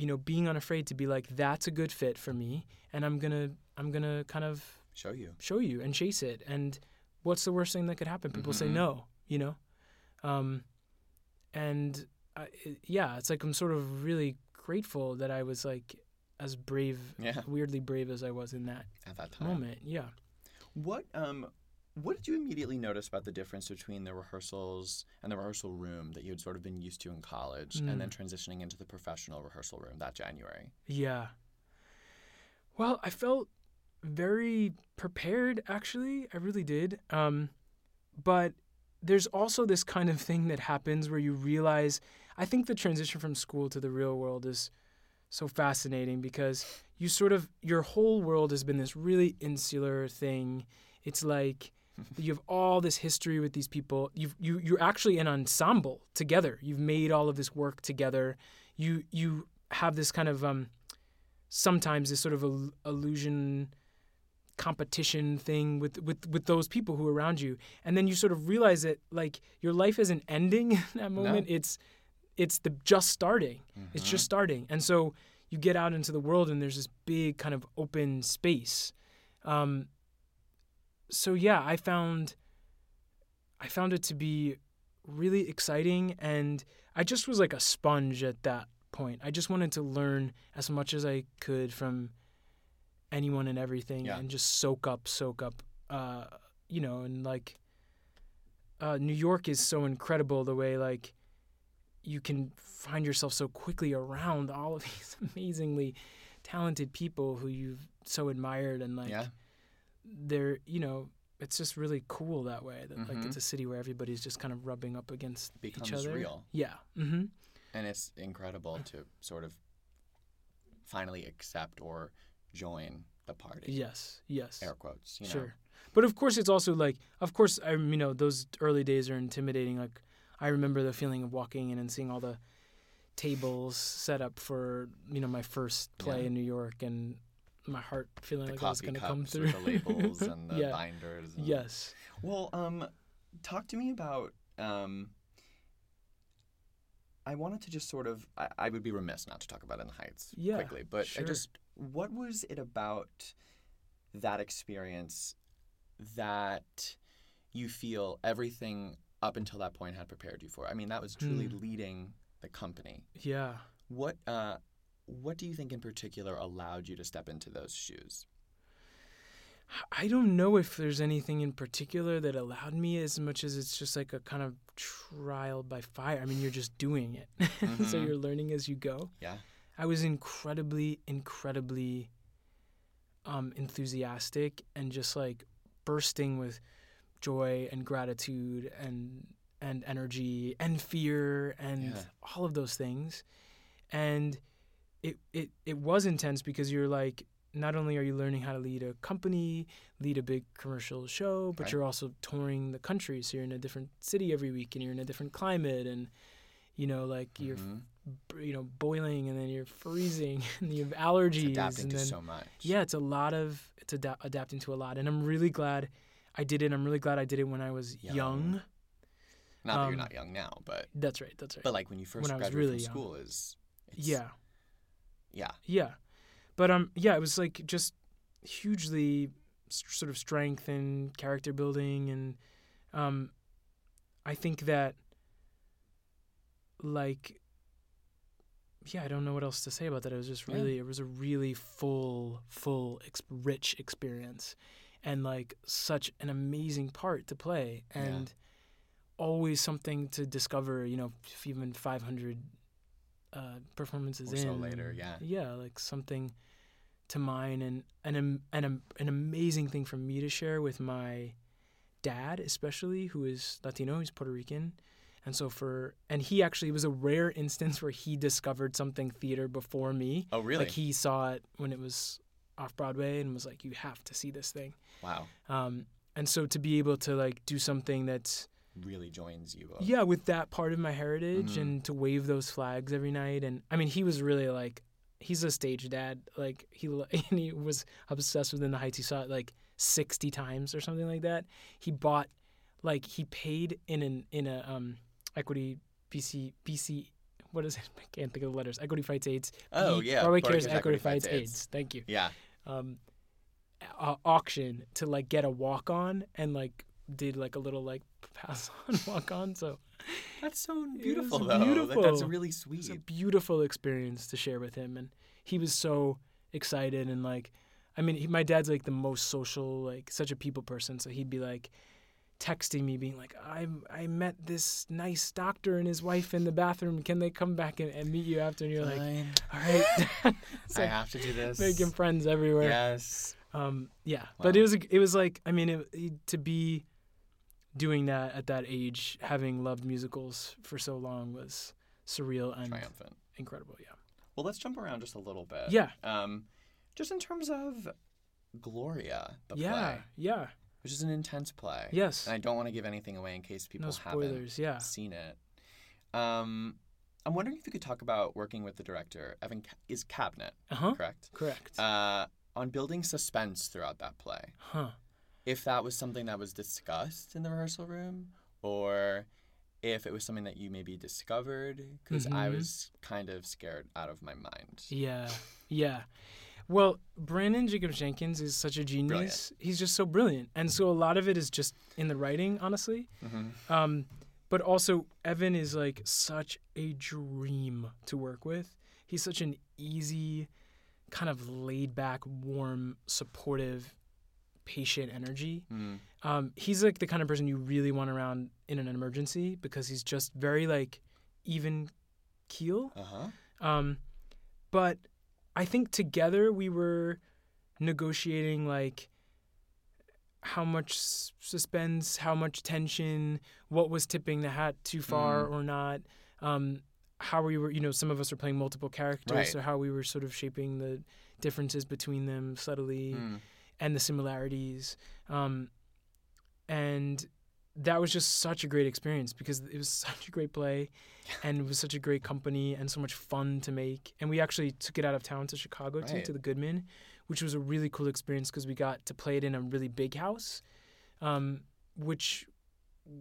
you know being unafraid to be like that's a good fit for me and i'm gonna i'm gonna kind of Show you. show you and chase it. And what's the worst thing that could happen? People say Mhm. no you know? Um and I, it, yeah it's like i'm sort of really grateful that i was like as brave Yeah. weirdly brave as i was in that At that time. moment yeah What um what did you immediately notice about the difference between the rehearsals and the rehearsal room that you had sort of been used to in college and then transitioning into the professional rehearsal room that January? yeah well i felt very prepared actually i really did um but there's also this kind of thing that happens where you realize i think the transition from school to the real world is so fascinating because you sort of your whole world has been this really insular thing. It's like [LAUGHS] you have all this history with these people. You've, you you're actually an ensemble together. You've made all of this work together. You you have this kind of um sometimes this sort of il- illusion competition thing with, with with those people who are around you. And then you sort of realize that like your life isn't ending [LAUGHS] in that moment. It's it's the just starting. It's just starting. And so you get out into the world and there's this big kind of open space. Um, so yeah i found i found it to be really exciting and i just was like a sponge at that point. I just wanted to learn as much as i could from anyone and everything Yeah. and just soak up soak up uh, you know and like uh, new york is so incredible the way like you can find yourself so quickly around all of [LAUGHS] these amazingly talented people who you've so admired and like yeah. they're you know it's just really cool that way that like Mhm. it's a city where everybody's just kind of rubbing up against Becomes each other real. yeah mm-hmm And it's incredible to sort of finally accept or join the party. yes yes Air quotes, you know. sure but of course it's also like of course i you know those early days are intimidating like i remember the feeling of walking in and seeing all the tables set up for you know my first play Yeah. in new york and my heart feeling The like it was going to cups come with through the labels [LAUGHS] and the yeah binders. And... yes Well, um, talk to me about. Um, I wanted to just sort of. I, I would be remiss not to talk about In the Heights Yeah, quickly, but I just. What was it about that experience that you feel everything up until that point had prepared you for? I mean, that was truly Hmm. leading the company. yeah What uh, what do you think in particular allowed you to step into those shoes? I don't know if there's anything in particular that allowed me as much as it's just like a kind of trial by fire. I mean, you're just doing it. [LAUGHS] so Mhm. you're learning as you go. Yeah. I was incredibly, incredibly um, enthusiastic and just like bursting with joy and gratitude and and energy and fear and Yeah. all of those things. And it, it it was intense because you're like not only are you learning how to lead a company, lead a big commercial show, but Right. you're also touring the country. So you're in a different city every week and you're in a different climate and you know like you're Mhm. you know boiling and then you're [SIGHS] freezing [LAUGHS] and you have allergies It's adapting and to so much. yeah it's a lot of it's ada- adapting to a lot and i'm really glad i did it i'm really glad i did it when i was young, Young. Not that you're Um, not young now, but That's right. That's right. but like when you first When graduated really from young. school is it's, yeah. yeah Yeah, but um, yeah, it was like just hugely s- sort of strength and character building, and um, I think that like, yeah, I don't know what else to say about that. It was just Yeah. really, it was a really full, full, ex- rich experience, and like such an amazing part to play, Yeah. and always something to discover. You know, even five hundred. Uh, performances Or in so later, yeah. yeah like something to mine and and an, an amazing thing for me to share with my dad especially who is latino he's puerto rican and so for and he actually it was a rare instance where he discovered something theater before me oh really like he saw it when it was off broadway and was like you have to see this thing. Wow. Um and so to be able to like do something that's really joins you up. yeah with that part of my heritage Mhm. and to wave those flags every night. And i mean he was really like he's a stage dad like he [LAUGHS] and he was obsessed with in the heights. He saw it like 60 times or something like that. He bought like he paid in an in a um equity bc bc what is it? [LAUGHS] I can't think of the letters. Equity fights aids. Oh P- yeah broadway cares equity fights aids. Thank you. Yeah. Um uh, auction to like get a walk on and like did like a little like [LAUGHS] pass on [LAUGHS] walk on so. That's so beautiful though. That- that's really it was a sweet. beautiful experience to share with him and he was so excited and like i mean he, my dad's like the most social like such a people person so he'd be like texting me being like i i met this nice doctor and his wife in the bathroom. Can they come back and, and meet you after? And you're like all right. [LAUGHS] [LAUGHS] It's I have to do this. making friends everywhere. Yes. Um yeah. But it was it was like i mean it, it- to be doing that at that age having loved musicals for so long was surreal and triumphant. incredible yeah. Well let's jump around just a little bit. Yeah. Um just in terms of Gloria the yeah play. yeah which is an intense play yes and I don't want to give anything away in case people no haven't spoilers yeah seen it. Um, I'm wondering if you could talk about working with the director, Evan Ca- is Cabnet, uh-huh correct? correct Uh, on building suspense throughout that play. huh If that was something that was discussed in the rehearsal room, or if it was something that you maybe discovered, because I Mhm. was kind of scared out of my mind. yeah yeah well Branden Jacob jenkins is such a genius he's just so brilliant and so a lot of it is just in the writing honestly hmm Um, but also Evan is like such a dream to work with. He's such an easy, kind of laid back, warm, supportive, patient energy. Mm. Um, he's like the kind of person you really want around in an emergency because he's just very like even keel. Uh huh. Um, but I think together we were negotiating like how much suspense, how much tension, what was tipping the hat too far Mm. or not. Um, how we were, you know, some of us were playing multiple characters, Right. so how we were sort of shaping the differences between them subtly Mm. and the similarities. Um, and that was just such a great experience because it was [LAUGHS] such a great play and it was such a great company and so much fun to make. And we actually took it out of town to Chicago too, to the Goodman, which was a really cool experience because we got to play it in a really big house, um, which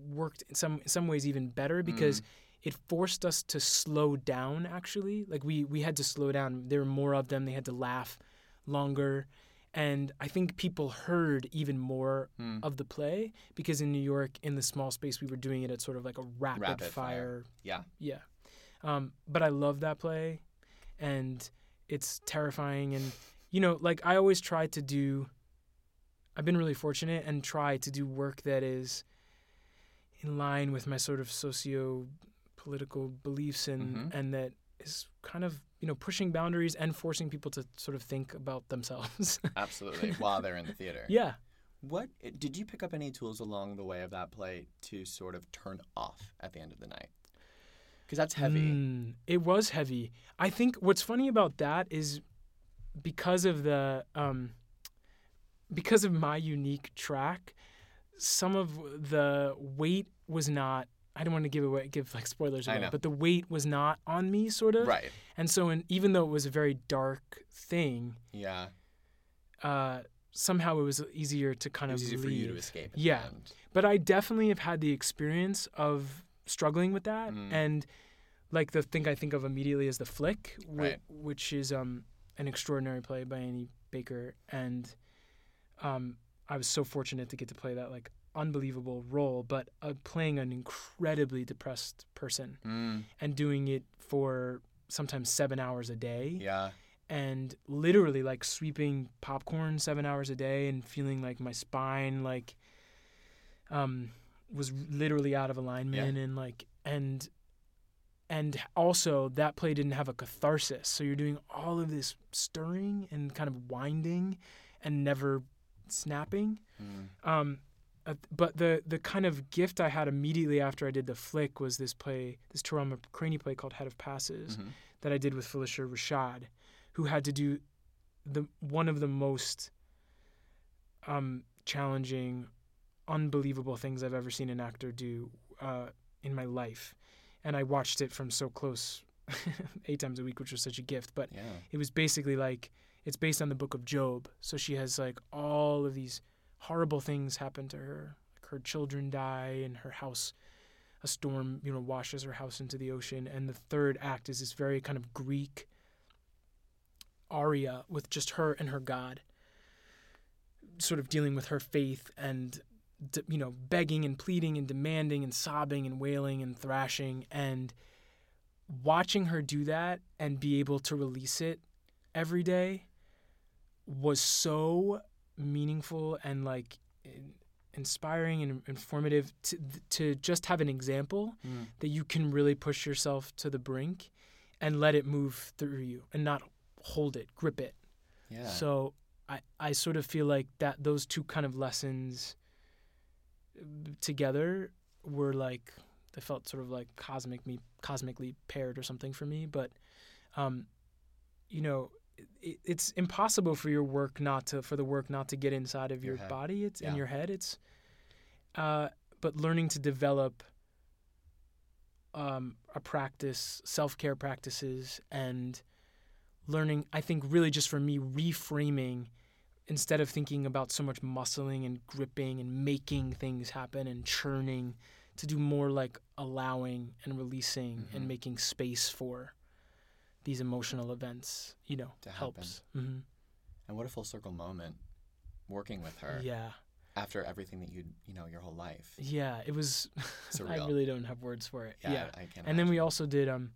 worked in some in some ways even better because it forced us to slow down actually. Like we we had to slow down. There were more of them. They had to laugh longer and i think people heard even more Mm. of the play because in new york in the small space we were doing it at sort of like a rapid, Rapid fire. fire. Yeah. yeah um, but i love that play and it's terrifying and you know like i always try to do i've been really fortunate and try to do work that is in line with my sort of socio political beliefs and Mhm. and that is kind of you know pushing boundaries and forcing people to sort of think about themselves [LAUGHS] Absolutely. While they're in the theater. yeah What did you pick up any tools along the way of that play to sort of turn off at the end of the night? Because that's heavy. Mm, it was heavy. I think what's funny about that is because of the um, because of my unique track, some of the weight was not. I don't want to give away give like spoilers away, but the weight was not on me, sort of. Right. And so, in, even though it was a very dark thing, Yeah. uh, somehow it was easier to kind of easier leave. for you to escape. Yeah. But I definitely have had the experience of struggling with that, Mm. and like the thing I think of immediately is the Flick, whi- Right. which is um an extraordinary play by Annie Baker, and um I was so fortunate to get to play that like unbelievable role, but uh, playing an incredibly depressed person Mm, and doing it for sometimes seven hours a day. Yeah. and literally like sweeping popcorn seven hours a day and feeling like my spine like um was literally out of alignment and like and and also that play didn't have a catharsis. So you're doing all of this stirring and kind of winding and never snapping. Mm. um, uh, but the the kind of gift I had immediately after I did the flick was this play, this Tarell McCraney play called Head of Passes Mhm. that I did with Phylicia Rashad, who had to do the one of the most um, challenging, unbelievable things I've ever seen an actor do uh, in my life, and I watched it from so close, [LAUGHS] eight times a week, which was such a gift. But Yeah. it was basically like it's based on the book of Job. So she has like all of these horrible things happen to her. Like her children die and her house a storm, you know, washes her house into the ocean. And the third act is this very kind of Greek aria with just her and her God sort of dealing with her faith and you know begging and pleading and demanding and sobbing and wailing and thrashing and watching her do that and be able to release it every day was so meaningful and like inspiring and informative to to just have an example Mm. that you can really push yourself to the brink and let it move through you and not hold it, grip it. Yeah. So I, I sort of feel like that those two kind of lessons uh, together were like they felt sort of like cosmic me cosmically paired or something for me. But um, you know, it, it's impossible for your work not to for the work not to get inside of Your your, body. It's Yeah. in your head. It's uh, but learning to develop um, a practice, self care practices, and learning, I think, really just for me, reframing instead of thinking about so much muscling and gripping and making things happen and churning, to do more like allowing and releasing Mhm. and making space for these emotional events, you know, To helps. hmm and what a full circle moment working with her Yeah. after everything that you you know your whole life. Yeah. It was, [LAUGHS] I really don't have words for it. Yeah, yeah. I can't. and then we also did um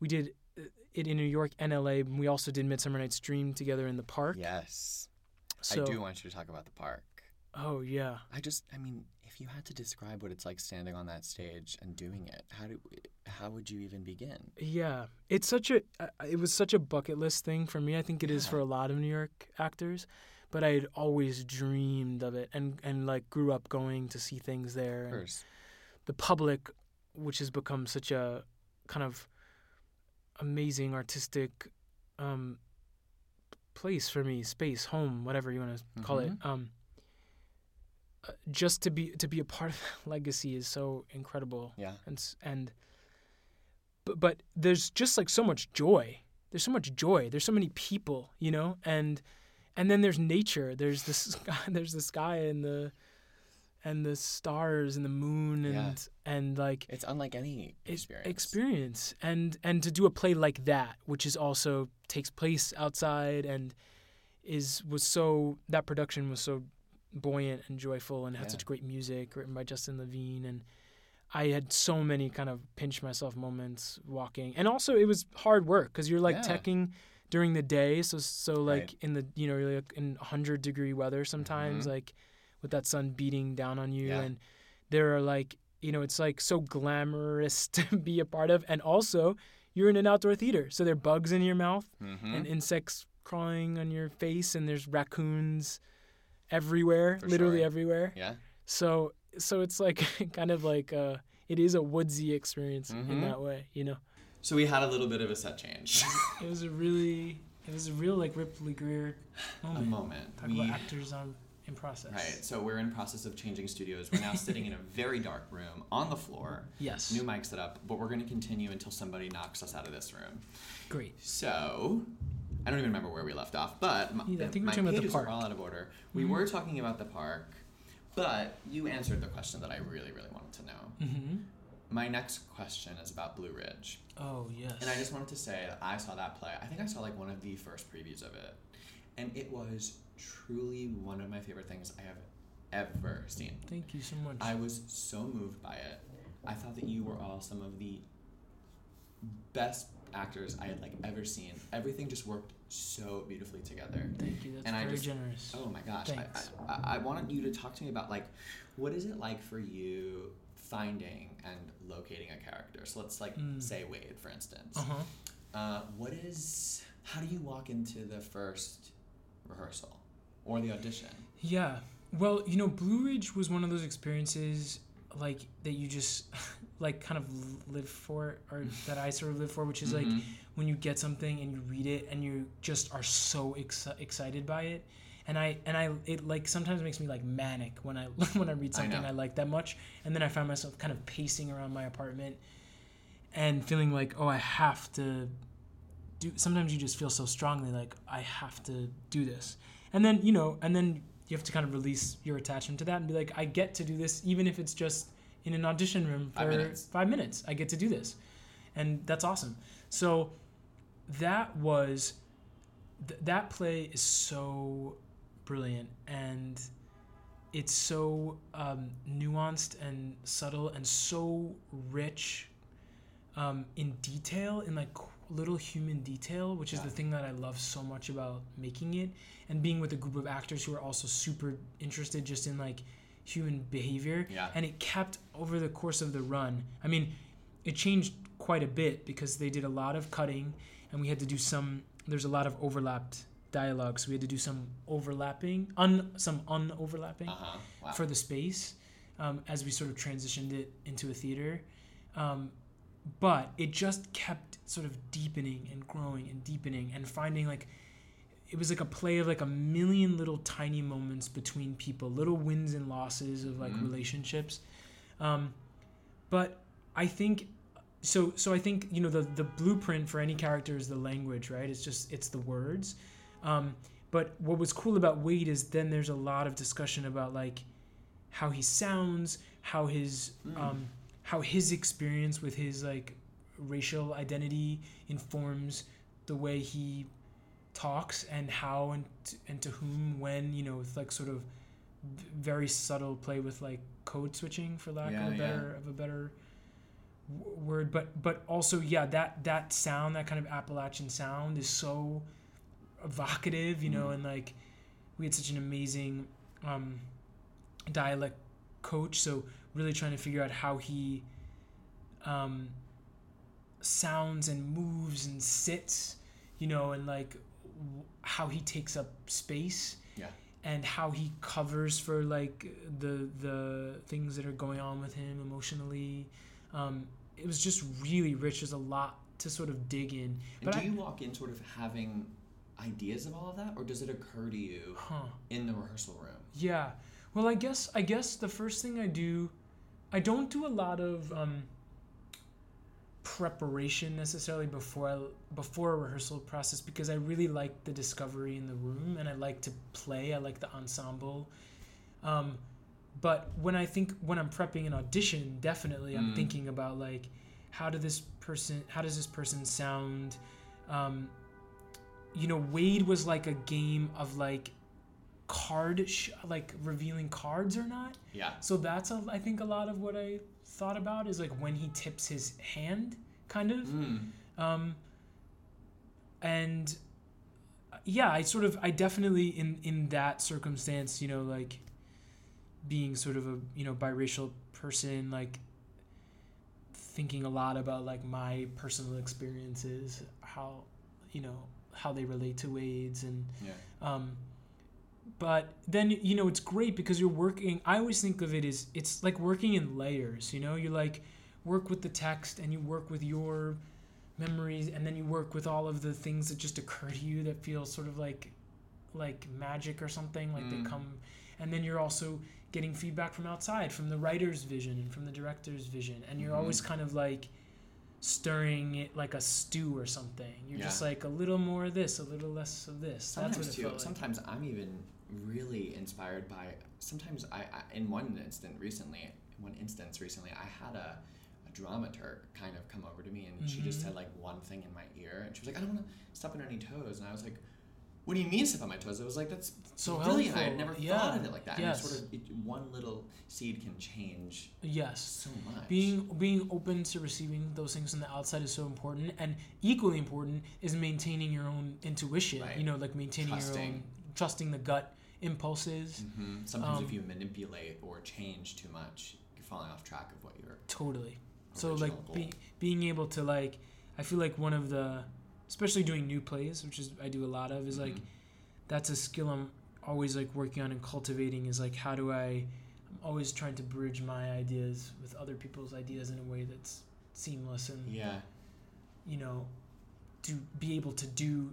we did uh, it in New York and LA we also did Midsummer Night's Dream together in the park. Yes, So I do want you to talk about the park. oh yeah. I just, I mean, if you had to describe what it's like standing on that stage and doing it, how do, how would you even begin? Yeah. It's such a uh, it was such a bucket list thing for me. I think it is Yeah. for a lot of New York actors, but I had always dreamed of it and and like grew up going to see things there and First, the public which has become such a kind of amazing artistic um place for me space home whatever you want to call it um uh, just to be to be a part of that [LAUGHS] legacy is so incredible. Yeah, and and but but there's just like so much joy. There's so much joy. There's so many people you know? And and then there's nature. There's the [LAUGHS] sky there's the sky and the and the stars and the moon and Yeah. and like it's unlike any experience. experience. And and to do a play like that which is also takes place outside and is was so that production was so buoyant and joyful and had Yeah. such great music written by Justin Levine and I had so many kind of pinch myself moments walking and also it was hard work because you're like Yeah. teching during the day so so like Right. in the you know you're like in 100 degree weather sometimes Mhm. like with that sun beating down on you Yeah. and there are like you know it's like so glamorous [LAUGHS] to be a part of and also you're in an outdoor theater so there are bugs in your mouth Mhm. and insects crawling on your face and there's raccoons everywhere For literally sure. everywhere yeah, so so it's like [LAUGHS] kind of like uh it is a woodsy experience in Mhm. that way you know so we had a little bit of a set change. [LAUGHS] it was a really it was a real like Ripley Grier moment. [SIGHS] a moment moment. talk We, about actors on in process right. So we're in process of changing studios. We're now sitting in a very dark room on the floor. yes New mic set up, but we're going to continue until somebody knocks us out of this room. great So, I don't even remember where we left off, but my, Yeah, I think we were my talking about the pages park. are all out of order. We Mhm. were talking about the park, but you answered the question that I really, really wanted to know. mm-hmm. my next question is about Blue Ridge. Oh yes. And I just wanted to say that I saw that play. I think I saw like one of the first previews of it. And it was truly one of my favorite things I have ever seen. Thank you so much. I was so moved by it. I thought that you were all some of the best actors I had like ever seen. Everything just worked so beautifully together. Thank you. That's And I very just- generous. Oh my gosh. I, Thanks. I, I I wanted you to talk to me about like what is it like for you finding and locating a character? So let's like Mm. say Wade, for instance. Uh huh. Uh, what is how do you walk into the first rehearsal or the audition? Yeah. Well, you know, Blue Ridge was one of those experiences like that you just [LAUGHS] like kind of live for or that I sort of live for, which is like Mhm. when you get something and you read it and you just are so ex- excited by it. And I and I it like sometimes makes me like manic when I [LAUGHS] when I read something know. I, like that much, and then I find myself kind of pacing around my apartment and feeling like oh I have to do. Sometimes you just feel so strongly like I have to do this, and then you know, and then you have to kind of release your attachment to that and be like I get to do this even if it's just in an audition room for Five minutes. five minutes. I get to do this, and that's awesome. So that was th- that play is so brilliant and it's so um, nuanced and subtle and so rich um, in detail in like little human detail which is Yeah. the thing that i love so much about making it and being with a group of actors who are also super interested just in like human behavior Yeah. and it kept over the course of the run i mean it changed quite a bit because they did a lot of cutting and we had to do some there's a lot of overlapped dialogue so we had to do some overlapping un some unoverlapping Uh huh. Wow. for the space um, as we sort of transitioned it into a theater um, but it just kept sort of deepening and growing and deepening and finding like it was like a play of like a million little tiny moments between people little wins and losses of like Mhm. relationships um, but i think so so i think you know the the blueprint for any character is the language right it's just it's the words um, but what was cool about wade is then there's a lot of discussion about like how he sounds how his Mm. um, how his experience with his like racial identity informs the way he talks and how and and to whom when you know with like sort of very subtle play with like code switching for lack Yeah, of a yeah. better of a better w- word but but also yeah that that sound that kind of appalachian sound is so evocative you know Mm. and like we had such an amazing um dialect coach so really trying to figure out how he um sounds and moves and sits you know and like how he takes up space Yeah. and how he covers for like the the things that are going on with him emotionally um it was just really rich there's a lot to sort of dig in And do I- you walk in sort of having ideas of all of that, or does it occur to you huh in the rehearsal room? Yeah. Well, I guess I guess the first thing I do, I don't do a lot of um, preparation necessarily before I, before a rehearsal process because I really like the discovery in the room and I like to play. I like the ensemble. Um, but when I think when I'm prepping an audition, definitely I'm Mm. thinking about like how did this person how does this person sound um, you know wade was like a game of like card sh- like revealing cards or not Yeah. so that's a, i think a lot of what i thought about is like when he tips his hand kind of Mm. um, and yeah i sort of i definitely in in that circumstance you know like being sort of a you know biracial person like thinking a lot about like my personal experiences how you know how they relate to wade's and Yeah. um, but then you know it's great because you're working. I always think of it as it's like working in layers. You know, you like work with the text and you work with your memories, and then you work with all of the things that just occur to you that feel sort of like like magic or something. Like Mm. they come, and then you're also getting feedback from outside, from the writer's vision and from the director's vision, and you're Mhm. always kind of like stirring it like a stew or something. You're just like a little more of this, a little less of this. Sometimes That's what it too. like. Sometimes I'm even really inspired by. Sometimes I, I in one instant recently, in one instance recently, I had a, a dramaturg kind of come over to me and she just mm-hmm. said like one thing in my ear and she was like, I don't want to step on any toes. And I was like, what do you mean step on my toes? I was like, that's So brilliant. I had never Yeah. thought of it like that. Yes. And sort of, it, one little seed can change Yes. so much. Being being open to receiving those things from the outside is so important, and equally important is maintaining your own intuition. Right. You know, like maintaining your own Trusting. trusting the gut impulses. hmm Sometimes Um, if you manipulate or change too much, you're falling off track of what you're. Totally. So like be, being able to like, I feel like one of the, especially doing new plays, which is I do a lot of, is like Mhm. that's a skill I'm always like working on and cultivating. Is like how do I, I'm always trying to bridge my ideas with other people's ideas in a way that's seamless and Yeah. you know, to be able to do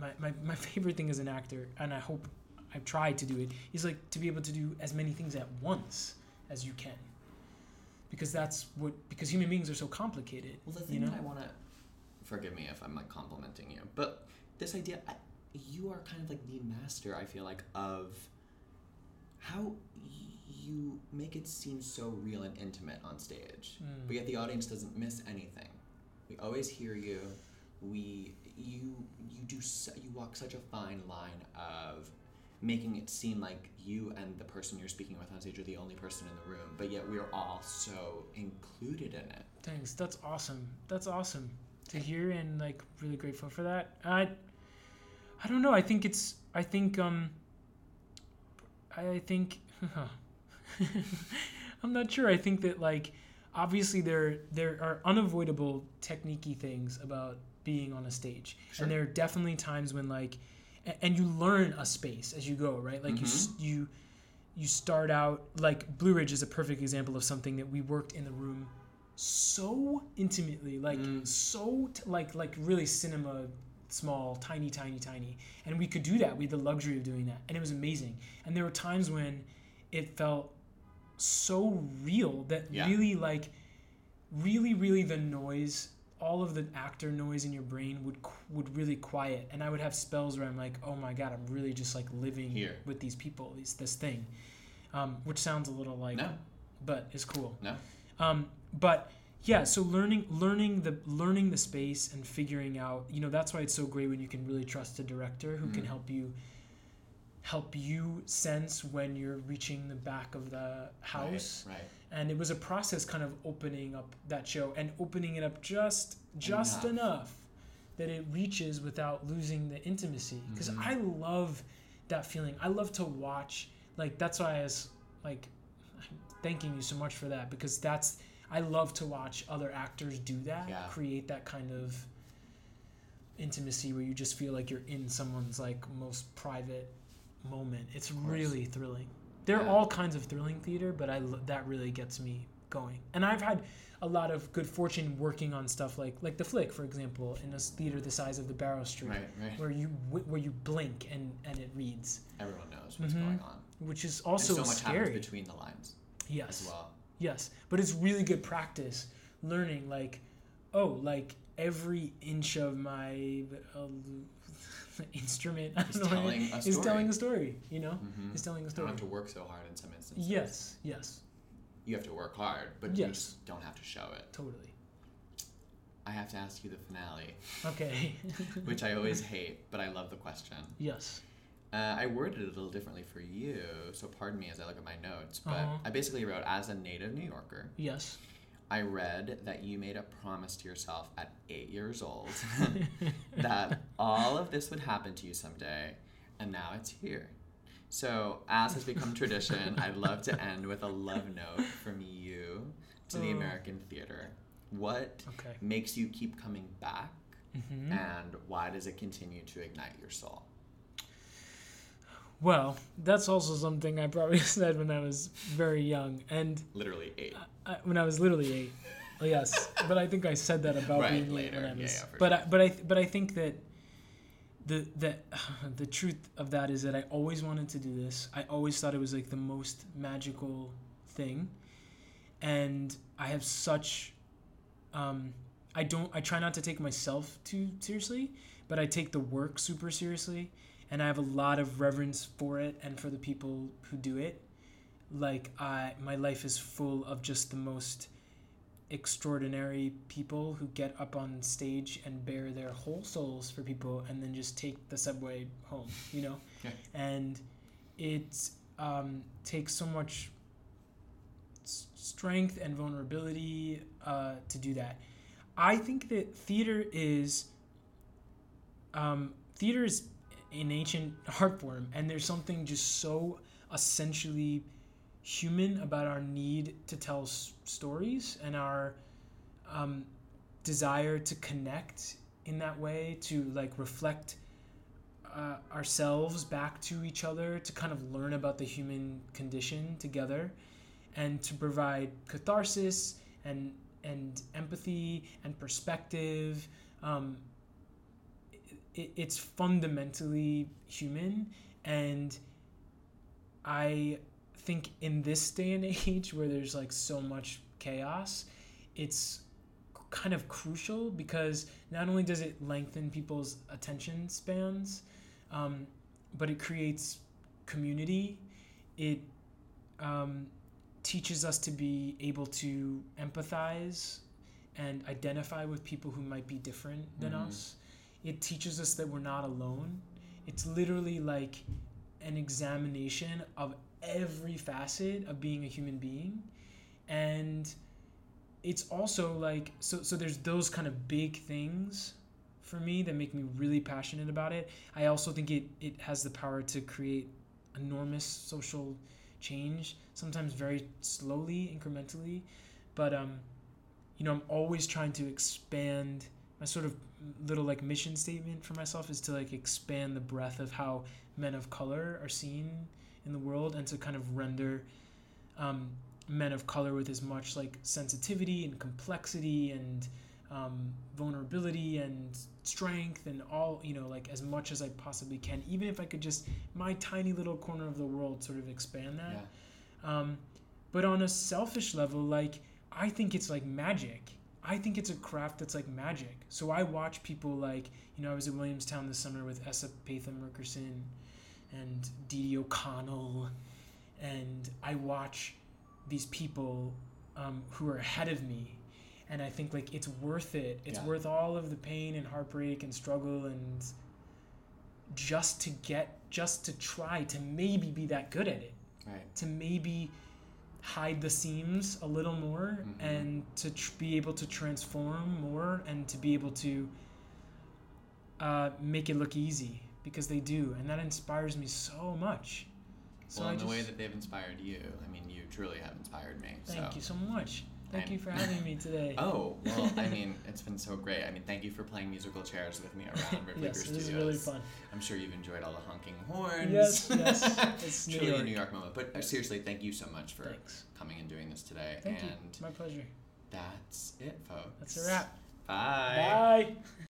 my, my, my [LAUGHS] favorite thing as an actor, and I hope I've tried to do it, is like to be able to do as many things at once as you can. Because that's what because human beings are so complicated. Well, the you thing know? that I want to forgive me if I'm like complimenting you, but this idea, I, you are kind of like the master. I feel like of how you make it seem so real and intimate on stage, Mm. but yet the audience doesn't miss anything. We always hear you. We you you do su- you walk such a fine line of making it seem like you and the person you're speaking with on stage are the only person in the room, but yet we're all so included in it. Thanks. That's awesome. That's awesome to hear and like really grateful for that. I I don't know. I think it's I think um I think [LAUGHS] I'm not sure. I think that like obviously there there are unavoidable techniquey things about being on a stage. Sure. And there are definitely times when like and you learn a space as you go, right? Like you s- Mhm. you you start out like Blue Ridge is a perfect example of something that we worked in the room so intimately, like Mm. so t- like like really cinema small, tiny, tiny, tiny, and we could do that. We had the luxury of doing that, and it was amazing. And there were times when it felt so real that Yeah. really like really really the noise all of the actor noise in your brain would would really quiet and i would have spells where i'm like oh my god i'm really just like living Here. with these people these, this thing um, which sounds a little like No, but it's cool no. um, but yeah so learning learning the learning the space and figuring out you know that's why it's so great when you can really trust a director who can Mhm. help you help you sense when you're reaching the back of the house Right. right. And it was a process kind of opening up that show and opening it up just just Enough. enough, that it reaches without losing the intimacy because Mhm. i love that feeling i love to watch like that's why i was like thanking you so much for that because that's i love to watch other actors do that Yeah. create that kind of intimacy where you just feel like you're in someone's like most private moment it's really thrilling there are Yeah. all kinds of thrilling theater but i that really gets me going and i've had a lot of good fortune working on stuff like like the flick for example in a theater the size of the barrow street Right, right. where you where you blink and and it reads Everyone knows what's Mhm. going on. which is also and so much scary happens between the lines yes as well. Yes, but it's really good practice learning like oh, like every inch of my uh, [LAUGHS] instrument I Is don't know, telling a is story. telling a story, you know? Mm-hmm. Is telling a story. You don't have to work so hard in some instances. Yes, yes, You have to work hard, but you just don't have to show it. totally. I have to ask you the finale, Okay. [LAUGHS] which I always hate, but I love the question. yes. Uh, I worded it a little differently for you, so pardon me as I look at my notes. But Uh-huh. I basically wrote, as a native New Yorker, Yes. I read that you made a promise to yourself at eight years old [LAUGHS] that all of this would happen to you someday, and now it's here. So, as has become tradition, I'd love to end with a love note from you to the Oh. American theater. What Okay. makes you keep coming back, hmm and why does it continue to ignite your soul? Well, that's also something I probably [LAUGHS] said when I was very young, and Literally eight. I, when I was literally eight. Oh, yes, [LAUGHS] but I think I said that about Right, being eight when I Yeah, was. yeah, for but sure. I, but I but I think that the that [SIGHS] the truth of that is that I always wanted to do this. I always thought it was like the most magical thing, and I have such. Um, I don't. I try not to take myself too seriously, but I take the work super seriously, and I have a lot of reverence for it and for the people who do it like I my life is full of just the most extraordinary people who get up on stage and bare their whole souls for people and then just take the subway home, you know? [LAUGHS] Yeah. And it um, takes so much s- strength and vulnerability uh, to do that. I think that theater is um, theater is an ancient art form, and there's something just so essentially human about our need to tell s- stories and our um, desire to connect in that way, to like reflect uh, ourselves back to each other, to kind of learn about the human condition together, and to provide catharsis and and empathy and perspective. Um, it, it's fundamentally human, and I think in this day and [LAUGHS] age where there's like so much chaos, it's kind of crucial because not only does it lengthen people's attention spans, um, but it creates community. It um, teaches us to be able to empathize and identify with people who might be different than Mhm. us. It teaches us that we're not alone. It's literally like an examination of every facet of being a human being. And it's also like so so there's those kind of big things for me that make me really passionate about it. I also think it it has the power to create enormous social change, sometimes very slowly, incrementally, but um you know, I'm always trying to expand my sort of little like mission statement for myself is to like expand the breadth of how men of color are seen in the world and to kind of render um, men of color with as much like sensitivity and complexity and um, vulnerability and strength and all you know like as much as I possibly can even if I could just my tiny little corner of the world sort of expand that Yeah. um, but on a selfish level, like I think it's like magic. I think it's a craft that's like magic. So I watch people like you know I was at Williamstown this summer with S. Epatha Merkerson and Dee Dee O'Connell, and I watch these people um, who are ahead of me, and I think like it's worth it. It's Yeah. worth all of the pain and heartbreak and struggle and just to get just to try to maybe be that good at it Right. to maybe hide the seams a little more Mhm. and to tr- be able to transform more and to be able to uh, make it look easy because they do and that inspires me so much so well, I in the way that they've inspired you, I mean, you truly have inspired me. thank so. you so much thank I'm- you for having me today [LAUGHS] Oh well, I [LAUGHS] mean, it's been so great. I mean, thank you for playing musical chairs with me around [LAUGHS] Rick yes Licker this is Studios. really fun I'm sure you've enjoyed all the honking horns. yes yes it's New Truly a New York moment. But uh, seriously, thank you so much for thanks coming and doing this today. thank and you my pleasure that's it, folks. that's a wrap Bye. bye